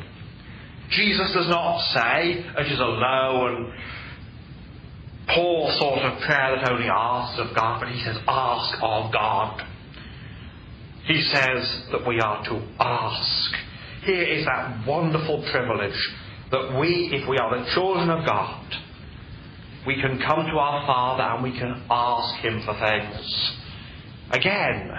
Jesus does not say it is a low and poor sort of prayer that only asks of God, but he says, ask of God. He says that we are to ask. Here is that wonderful privilege that we, if we are the children of God, we can come to our Father and we can ask Him for things. Again,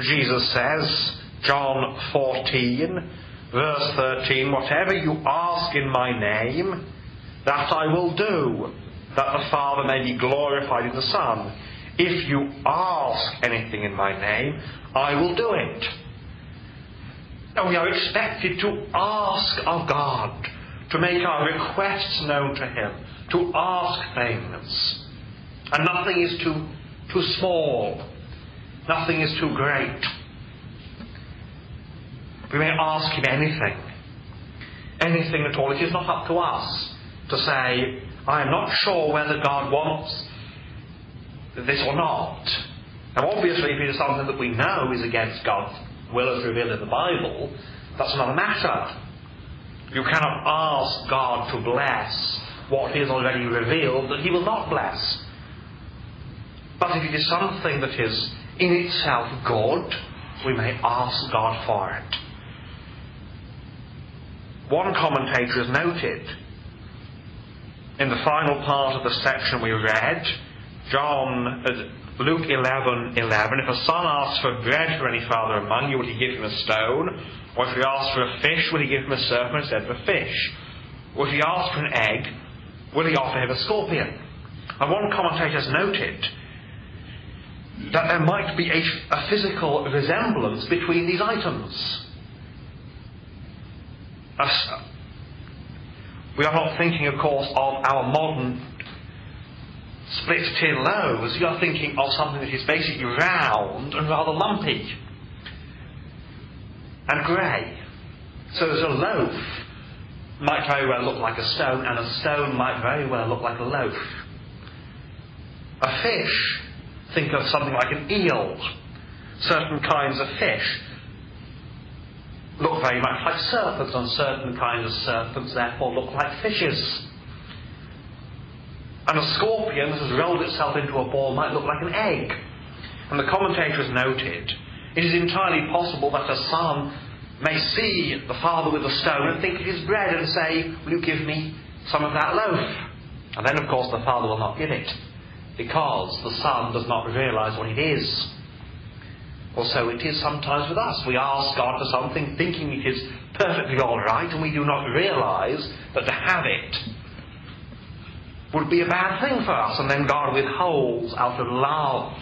Jesus says, John 14, verse 13, Whatever you ask in my name, that I will do, that the Father may be glorified in the Son. If you ask anything in my name, I will do it. And we are expected to ask of God, to make our requests known to Him, to ask things. And nothing is too, too small, nothing is too great. We may ask Him anything, anything at all. It is not up to us to say, I am not sure whether God wants this or not. Now, obviously, if it is something that we know is against God's will as revealed in the Bible, that's another matter. You cannot ask God to bless what has already revealed that He will not bless. But if it is something that is in itself good, we may ask God for it. One commentator has noted in the final part of the section we read, John, Luke 11, 11, if a son asks for bread for any father among you, will he give him a stone? Or if he asks for a fish, will he give him a serpent instead of a fish? Or if he asks for an egg, will he offer him a scorpion? And one commentator has noted that there might be a, a physical resemblance between these items. We are not thinking, of course, of our modern split tin loaves. You are thinking of something that is basically round and rather lumpy and grey. So there's a loaf might very well look like a stone, and a stone might very well look like a loaf. A fish, think of something like an eel. Certain kinds of fish look very much like serpents, and certain kinds of serpents therefore look like fishes. And a scorpion that has rolled itself into a ball might look like an egg. And the commentator has noted it is entirely possible that a son may see the father with the stone and think it is bread and say, Will you give me some of that loaf? And then, of course, the father will not give it because the son does not realize what it is. Or so it is sometimes with us. We ask God for something thinking it is perfectly all right, and we do not realize that to have it would be a bad thing for us, and then God withholds out of love.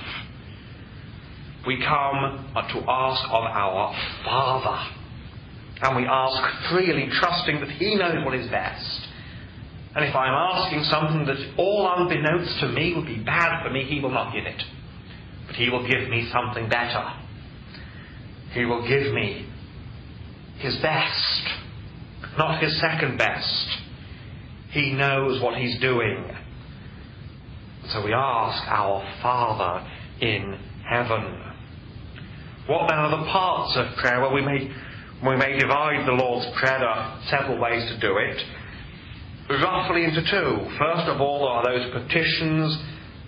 We come to ask of our Father, and we ask freely, trusting that He knows what is best. And if I'm asking something that all unbeknownst to me would be bad for me, He will not give it. But He will give me something better. He will give me His best, not His second best. He knows what He's doing. So we ask our Father in heaven. What then are the parts of prayer? Well, we may, we may divide the Lord's Prayer. There are several ways to do it. Roughly into two. First of all, are those petitions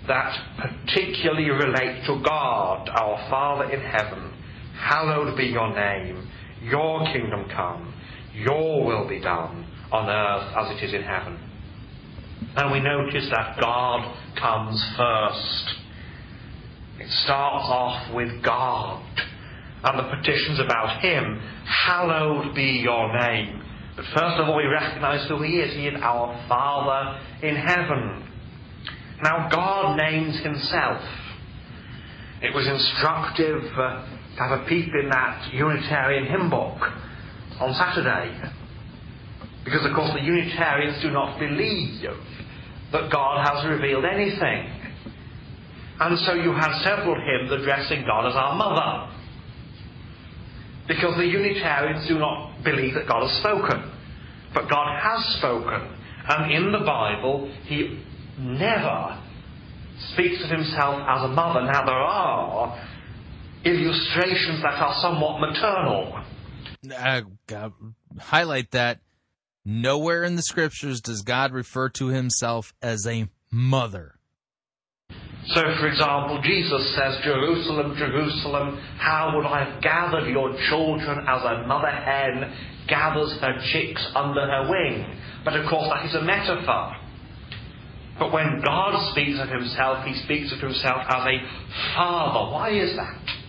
that particularly relate to God, our Father in heaven. Hallowed be your name. Your kingdom come. Your will be done on earth as it is in heaven. And we notice that God comes first. It starts off with God and the petitions about Him. Hallowed be your name. But first of all, we recognize who He is. He is our Father in heaven. Now, God names Himself. It was instructive uh, to have a peep in that Unitarian hymn book on Saturday. Because, of course, the Unitarians do not believe that God has revealed anything. And so you have several hymns addressing God as our mother. Because the Unitarians do not believe that God has spoken. But God has spoken. And in the Bible, He never speaks of Himself as a mother. Now, there are illustrations that are somewhat maternal. Uh, highlight that. Nowhere in the scriptures does God refer to himself as a mother. So, for example, Jesus says, Jerusalem, Jerusalem, how would I have gathered your children as a mother hen gathers her chicks under her wing? But of course, that is a metaphor. But when God speaks of himself, he speaks of himself as a father. Why is that?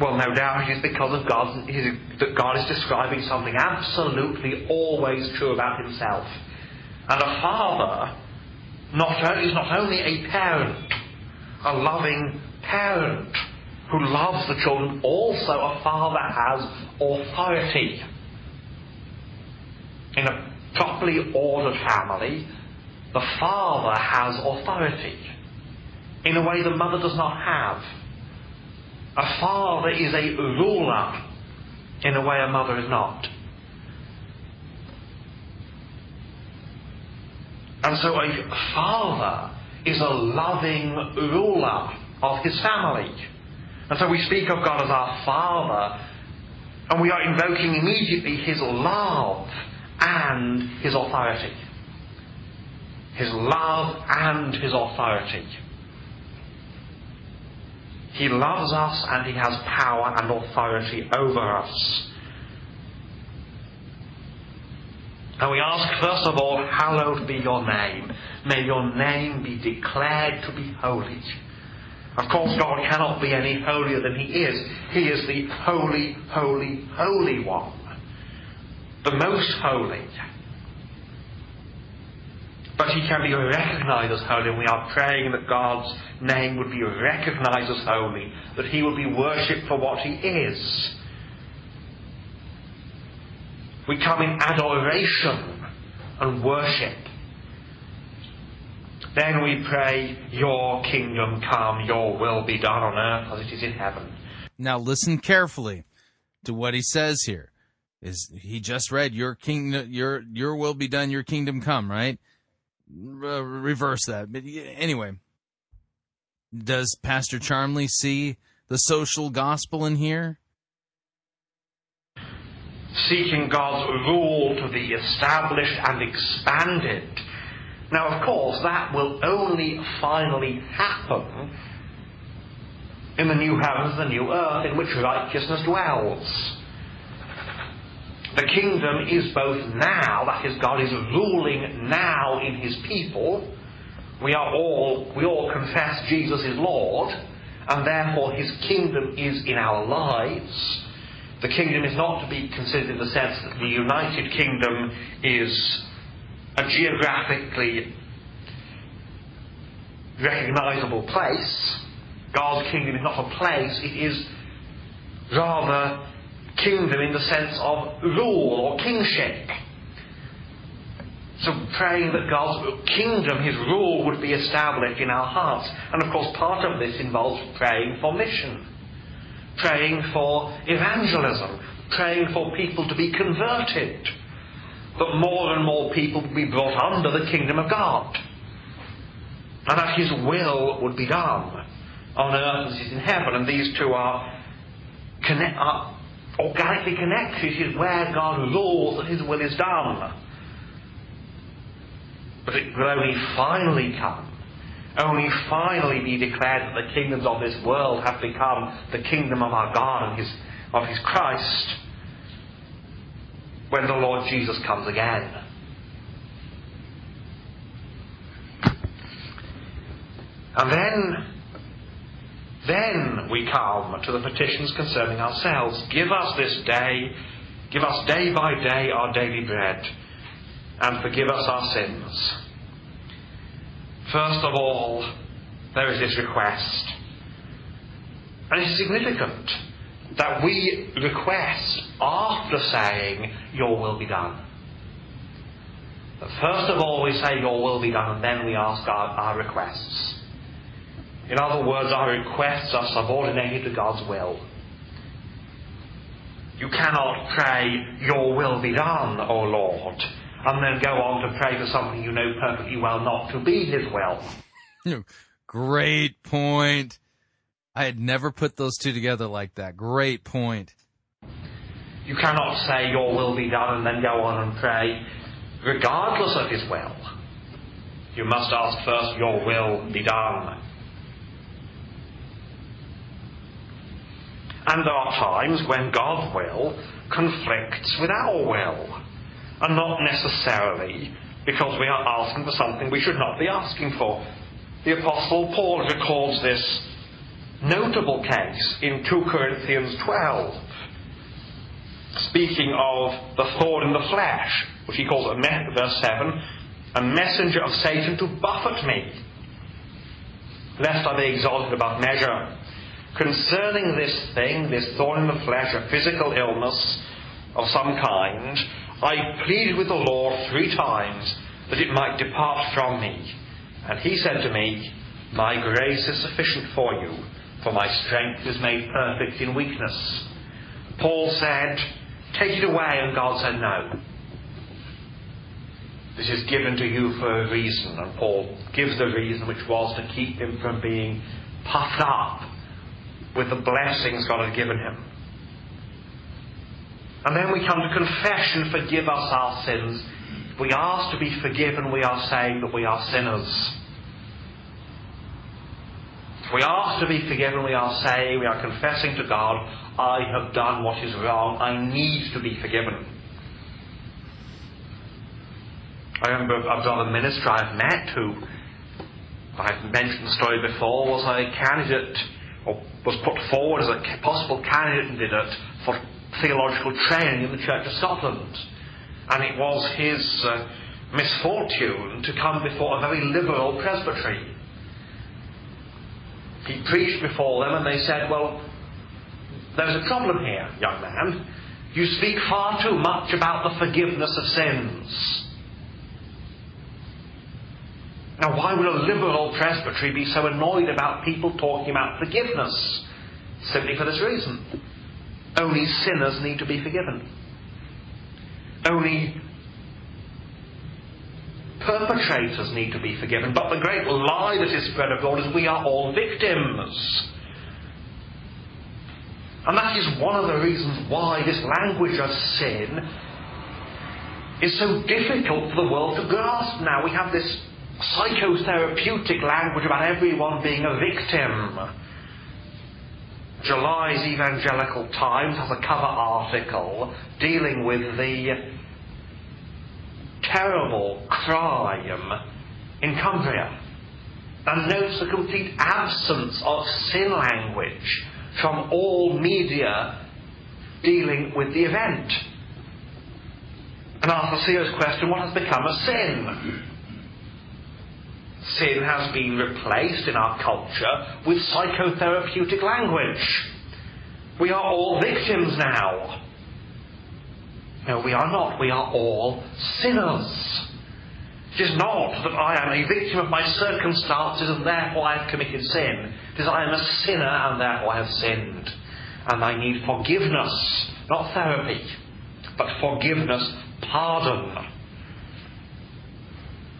Well, no doubt it is because of God that God is describing something absolutely always true about himself. And a father not is not only a parent, a loving parent who loves the children, also a father has authority. In a properly ordered family, the father has authority in a way the mother does not have. A father is a ruler in a way a mother is not. And so a father is a loving ruler of his family. And so we speak of God as our father, and we are invoking immediately his love and his authority. His love and his authority. He loves us and he has power and authority over us. And we ask, first of all, hallowed be your name. May your name be declared to be holy. Of course, God cannot be any holier than He is. He is the holy, holy, holy one. The most holy. But He can be recognized as holy, and we are praying that God's name would be recognized as holy, that He would be worshipped for what He is. We come in adoration and worship. Then we pray, Your kingdom come, Your will be done on earth as it is in heaven. Now listen carefully to what he says here. Is he just read your kingdom your your will be done your kingdom come, right? Re- reverse that. But anyway, does Pastor Charmley see the social gospel in here? Seeking God's rule to be established and expanded. Now, of course, that will only finally happen in the new heavens, the new earth, in which righteousness dwells. The kingdom is both now, that is, God is ruling now in his people. We are all, we all confess Jesus is Lord. and therefore his kingdom is in our lives. The kingdom is not to be considered in the sense that the United Kingdom is a geographically recognizable place. God's kingdom is not a place, it is rather kingdom in the sense of rule or kingship. So praying that God's kingdom, His rule, would be established in our hearts. And of course, part of this involves praying for mission, praying for evangelism, praying for people to be converted, that more and more people would be brought under the kingdom of God, and that His will would be done on earth as it is in heaven. And these two are, connect, are organically connected. It is where God rules and His will is done. But it will only finally come, only finally be declared that the kingdoms of this world have become the kingdom of our God and his, of His Christ when the Lord Jesus comes again. And then, then we come to the petitions concerning ourselves. Give us this day, give us day by day our daily bread and forgive us our sins. First of all, there is this request. And it's significant that we request after saying, Your will be done. But first of all, we say, Your will be done, and then we ask our, our requests. In other words, our requests are subordinated to God's will. You cannot pray, Your will be done, O Lord, and then go on to pray for something you know perfectly well not to be His will. <laughs> Great point. I had never put those two together like that. Great point. You cannot say, Your will be done, and then go on and pray, regardless of His will. You must ask first, Your will be done. And there are times when God's will conflicts with our will and not necessarily because we are asking for something we should not be asking for. The Apostle Paul records this notable case in 2 Corinthians 12, speaking of the thorn in the flesh, which he calls, verse 7, a messenger of Satan to buffet me, lest I be exalted above measure. Concerning this thing, this thorn in the flesh, a physical illness of some kind, I pleaded with the Lord three times that it might depart from me. And he said to me, My grace is sufficient for you, for my strength is made perfect in weakness. Paul said, Take it away, and God said, No. This is given to you for a reason, and Paul gives the reason, which was to keep him from being puffed up with the blessings God had given him. And then we come to confession, forgive us our sins. We ask to be forgiven, we are saying that we are sinners. We ask to be forgiven, we are saying, we are confessing to God, I have done what is wrong, I need to be forgiven. I remember I was on a minister I've met who, I've mentioned the story before, was a candidate, was put forward as a possible candidate for theological training in the Church of Scotland. And it was his uh, misfortune to come before a very liberal presbytery. He preached before them and they said, Well, there's a problem here, young man. You speak far too much about the forgiveness of sins. Now, why would a liberal presbytery be so annoyed about people talking about forgiveness? Simply for this reason. Only sinners need to be forgiven. Only perpetrators need to be forgiven. But the great lie that is spread abroad is we are all victims. And that is one of the reasons why this language of sin is so difficult for the world to grasp now. We have this psychotherapeutic language about everyone being a victim. July's Evangelical Times has a cover article dealing with the terrible crime in Cumbria. and notes the complete absence of sin language from all media dealing with the event. And asks a serious question what has become a sin? Sin has been replaced in our culture with psychotherapeutic language. We are all victims now. No, we are not. We are all sinners. It is not that I am a victim of my circumstances and therefore I have committed sin. It is I am a sinner and therefore I have sinned. And I need forgiveness, not therapy, but forgiveness, pardon.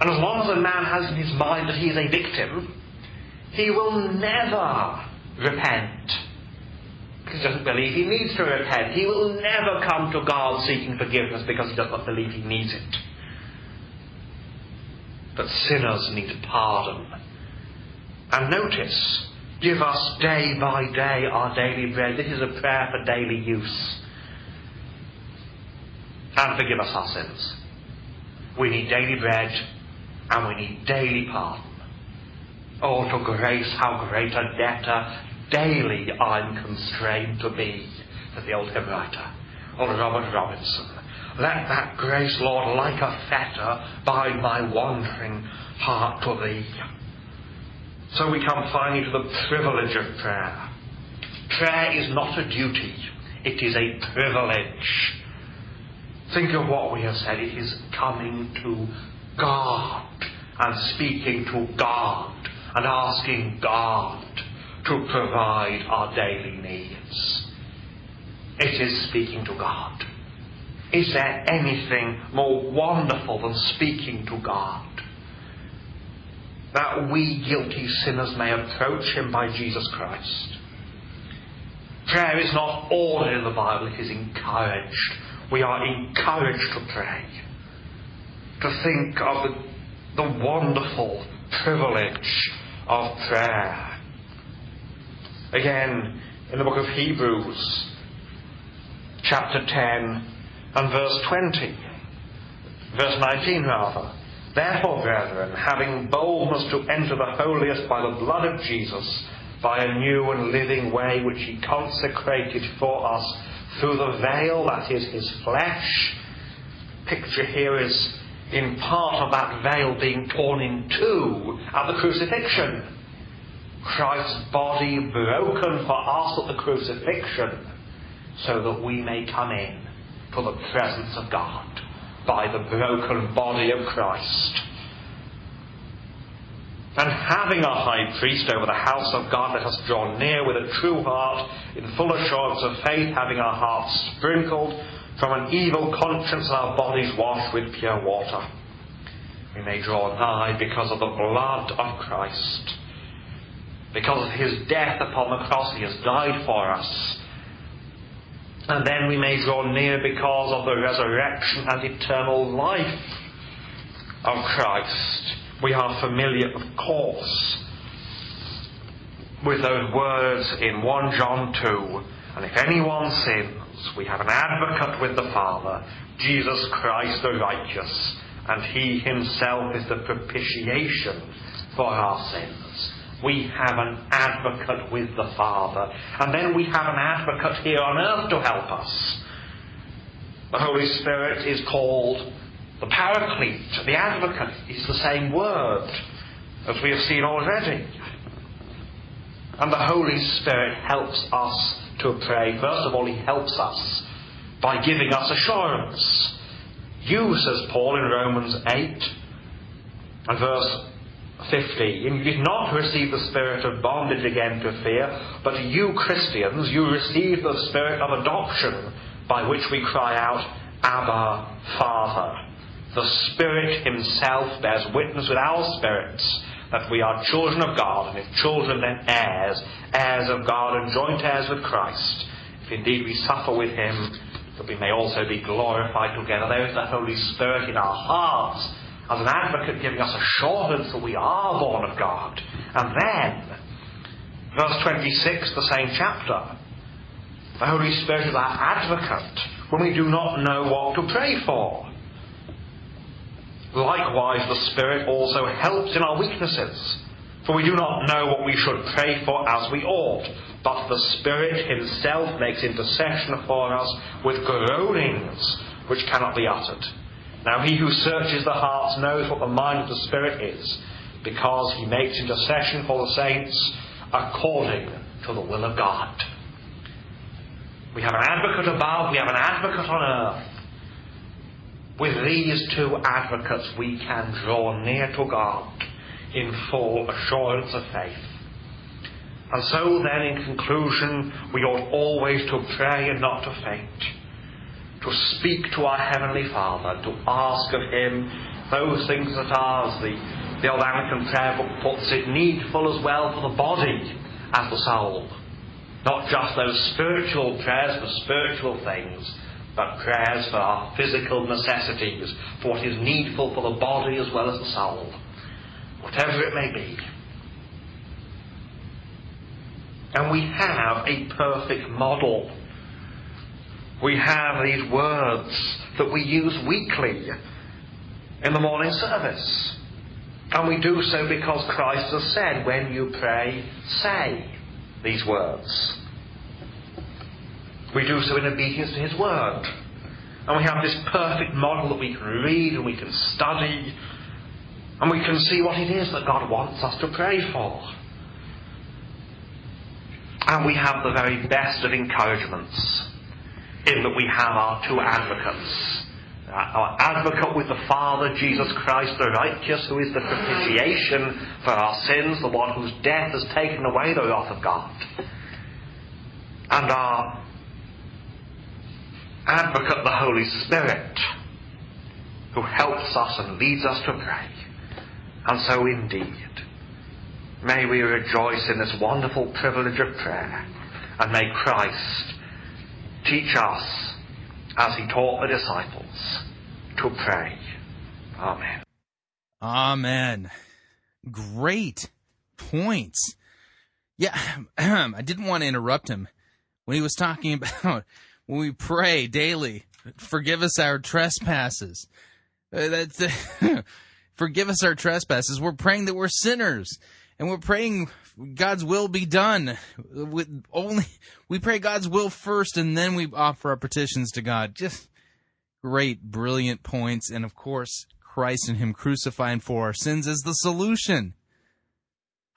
And as long as a man has in his mind that he is a victim, he will never repent. Because he doesn't believe he needs to repent. He will never come to God seeking forgiveness because he does not believe he needs it. But sinners need pardon. And notice, give us day by day our daily bread. This is a prayer for daily use. And forgive us our sins. We need daily bread and we need daily pardon. Oh, to grace, how great a debtor daily I'm constrained to be, said the old hymn writer, old Robert Robinson. Let that grace, Lord, like a fetter, bind my wandering heart to thee. So we come finally to the privilege of prayer. Prayer is not a duty, it is a privilege. Think of what we have said. It is coming to God and speaking to God and asking God to provide our daily needs. It is speaking to God. Is there anything more wonderful than speaking to God? That we guilty sinners may approach Him by Jesus Christ. Prayer is not ordered in the Bible, it is encouraged. We are encouraged to pray. To think of the, the wonderful privilege of prayer. Again, in the book of Hebrews, chapter 10 and verse 20, verse 19 rather. Therefore, brethren, having boldness to enter the holiest by the blood of Jesus, by a new and living way which he consecrated for us through the veil that is his flesh. Picture here is in part of that veil being torn in two at the crucifixion. Christ's body broken for us at the crucifixion so that we may come in to the presence of God by the broken body of Christ. And having a high priest over the house of God, let us draw near with a true heart, in full assurance of faith, having our hearts sprinkled from an evil conscience and our bodies washed with pure water. We may draw nigh because of the blood of Christ. Because of his death upon the cross, he has died for us. And then we may draw near because of the resurrection and eternal life of Christ. We are familiar, of course, with those words in 1 John 2 And if anyone sins, we have an advocate with the Father, Jesus Christ the righteous, and he himself is the propitiation for our sins. We have an advocate with the Father. And then we have an advocate here on earth to help us. The Holy Spirit is called the Paraclete, the advocate. It's the same word as we have seen already. And the Holy Spirit helps us to pray. First of all, He helps us by giving us assurance. You, says Paul in Romans 8 and verse 50. You did not receive the spirit of bondage again to fear, but you Christians, you received the spirit of adoption by which we cry out, Abba, Father. The Spirit Himself bears witness with our spirits that we are children of God, and if children, then heirs, heirs of God and joint heirs with Christ. If indeed we suffer with Him, that we may also be glorified together. There is the Holy Spirit in our hearts as an advocate giving us assurance that we are born of God. And then, verse 26, the same chapter, the Holy Spirit is our advocate when we do not know what to pray for. Likewise, the Spirit also helps in our weaknesses. For we do not know what we should pray for as we ought, but the Spirit Himself makes intercession for us with groanings which cannot be uttered. Now he who searches the hearts knows what the mind of the Spirit is, because he makes intercession for the saints according to the will of God. We have an advocate above, we have an advocate on earth. With these two advocates, we can draw near to God in full assurance of faith. And so then, in conclusion, we ought always to pray and not to faint, to speak to our Heavenly Father, to ask of Him those things that are, as the, the old Anglican prayer book puts it, needful as well for the body as the soul. Not just those spiritual prayers for spiritual things, but prayers for our physical necessities, for what is needful for the body as well as the soul, whatever it may be. And we have a perfect model. We have these words that we use weekly in the morning service. And we do so because Christ has said, when you pray, say these words. We do so in obedience to His Word. And we have this perfect model that we can read and we can study and we can see what it is that God wants us to pray for. And we have the very best of encouragements in that we have our two advocates. Our advocate with the Father, Jesus Christ the righteous, who is the propitiation for our sins, the one whose death has taken away the wrath of God. And our advocate, the Holy Spirit, who helps us and leads us to pray. And so indeed, may we rejoice in this wonderful privilege of prayer, and may Christ teach us, as he taught the disciples, to pray. Amen. Amen. Great points. Yeah, <clears throat> I didn't want to interrupt him when he was talking <laughs> about we pray daily, forgive us our trespasses. Uh, that's <laughs> forgive us our trespasses. We're praying that we're sinners, and we're praying God's will be done. With only we pray God's will first, and then we offer our petitions to God. Just great, brilliant points, and of course, Christ and Him crucifying for our sins is the solution.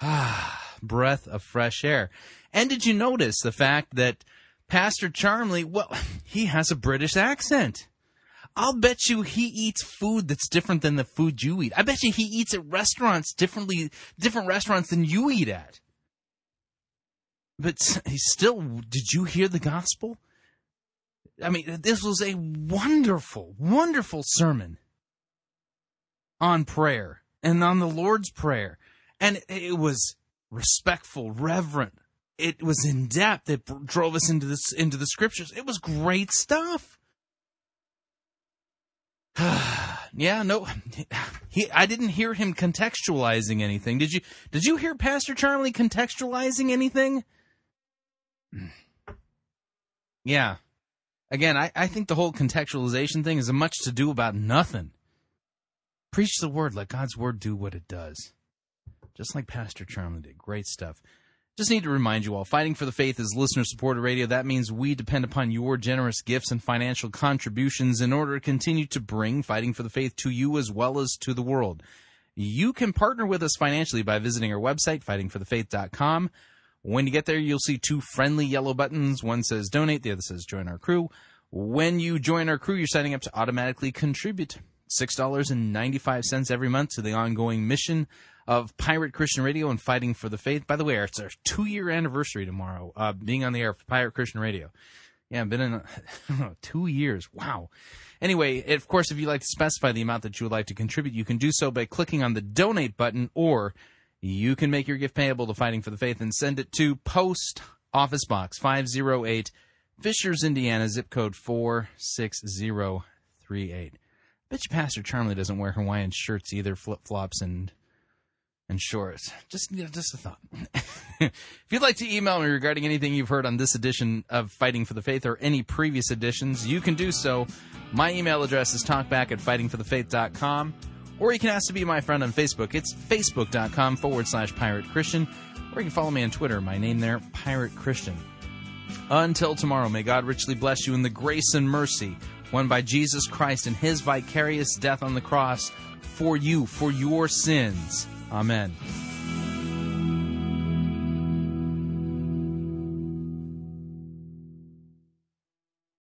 Ah, <sighs> breath of fresh air. And did you notice the fact that Pastor Charmley, well, <laughs> he has a British accent. I'll bet you he eats food that's different than the food you eat. I bet you he eats at restaurants differently, different restaurants than you eat at. But still, did you hear the gospel? I mean, this was a wonderful, wonderful sermon on prayer and on the Lord's Prayer. And it was respectful, reverent, it was in depth. It drove us into this into the scriptures. It was great stuff. <sighs> yeah, no, he. I didn't hear him contextualizing anything. Did you? Did you hear Pastor Charmley contextualizing anything? Hmm. Yeah. Again, I, I think the whole contextualization thing is a much to do about nothing. Preach the word. Let God's word do what it does. Just like Pastor Charmley did. Great stuff. Just need to remind you all, Fighting for the Faith is listener supported radio. That means we depend upon your generous gifts and financial contributions in order to continue to bring Fighting for the Faith to you as well as to the world. You can partner with us financially by visiting our website, fightingforthefaith.com. When you get there, you'll see two friendly yellow buttons. One says donate, the other says join our crew. When you join our crew, you're signing up to automatically contribute $6.95 every month to the ongoing mission of Pirate Christian Radio and Fighting for the Faith. By the way, it's our two year anniversary tomorrow, uh, being on the air for Pirate Christian Radio. Yeah, I've been in <laughs> two years. Wow. Anyway, of course, if you'd like to specify the amount that you would like to contribute, you can do so by clicking on the donate button, or you can make your gift payable to Fighting for the Faith and send it to Post Office Box 508, Fishers, Indiana, zip code 46038. Bet you Pastor Charmley doesn't wear Hawaiian shirts either, flip flops and and shorts. Just you know, just a thought. <laughs> if you'd like to email me regarding anything you've heard on this edition of Fighting for the Faith or any previous editions, you can do so. My email address is talkback at fightingforthefaith.com. Or you can ask to be my friend on Facebook. It's facebook.com forward slash pirate Christian. Or you can follow me on Twitter. My name there, Pirate Christian. Until tomorrow, may God richly bless you in the grace and mercy won by Jesus Christ and his vicarious death on the cross for you, for your sins. Amen.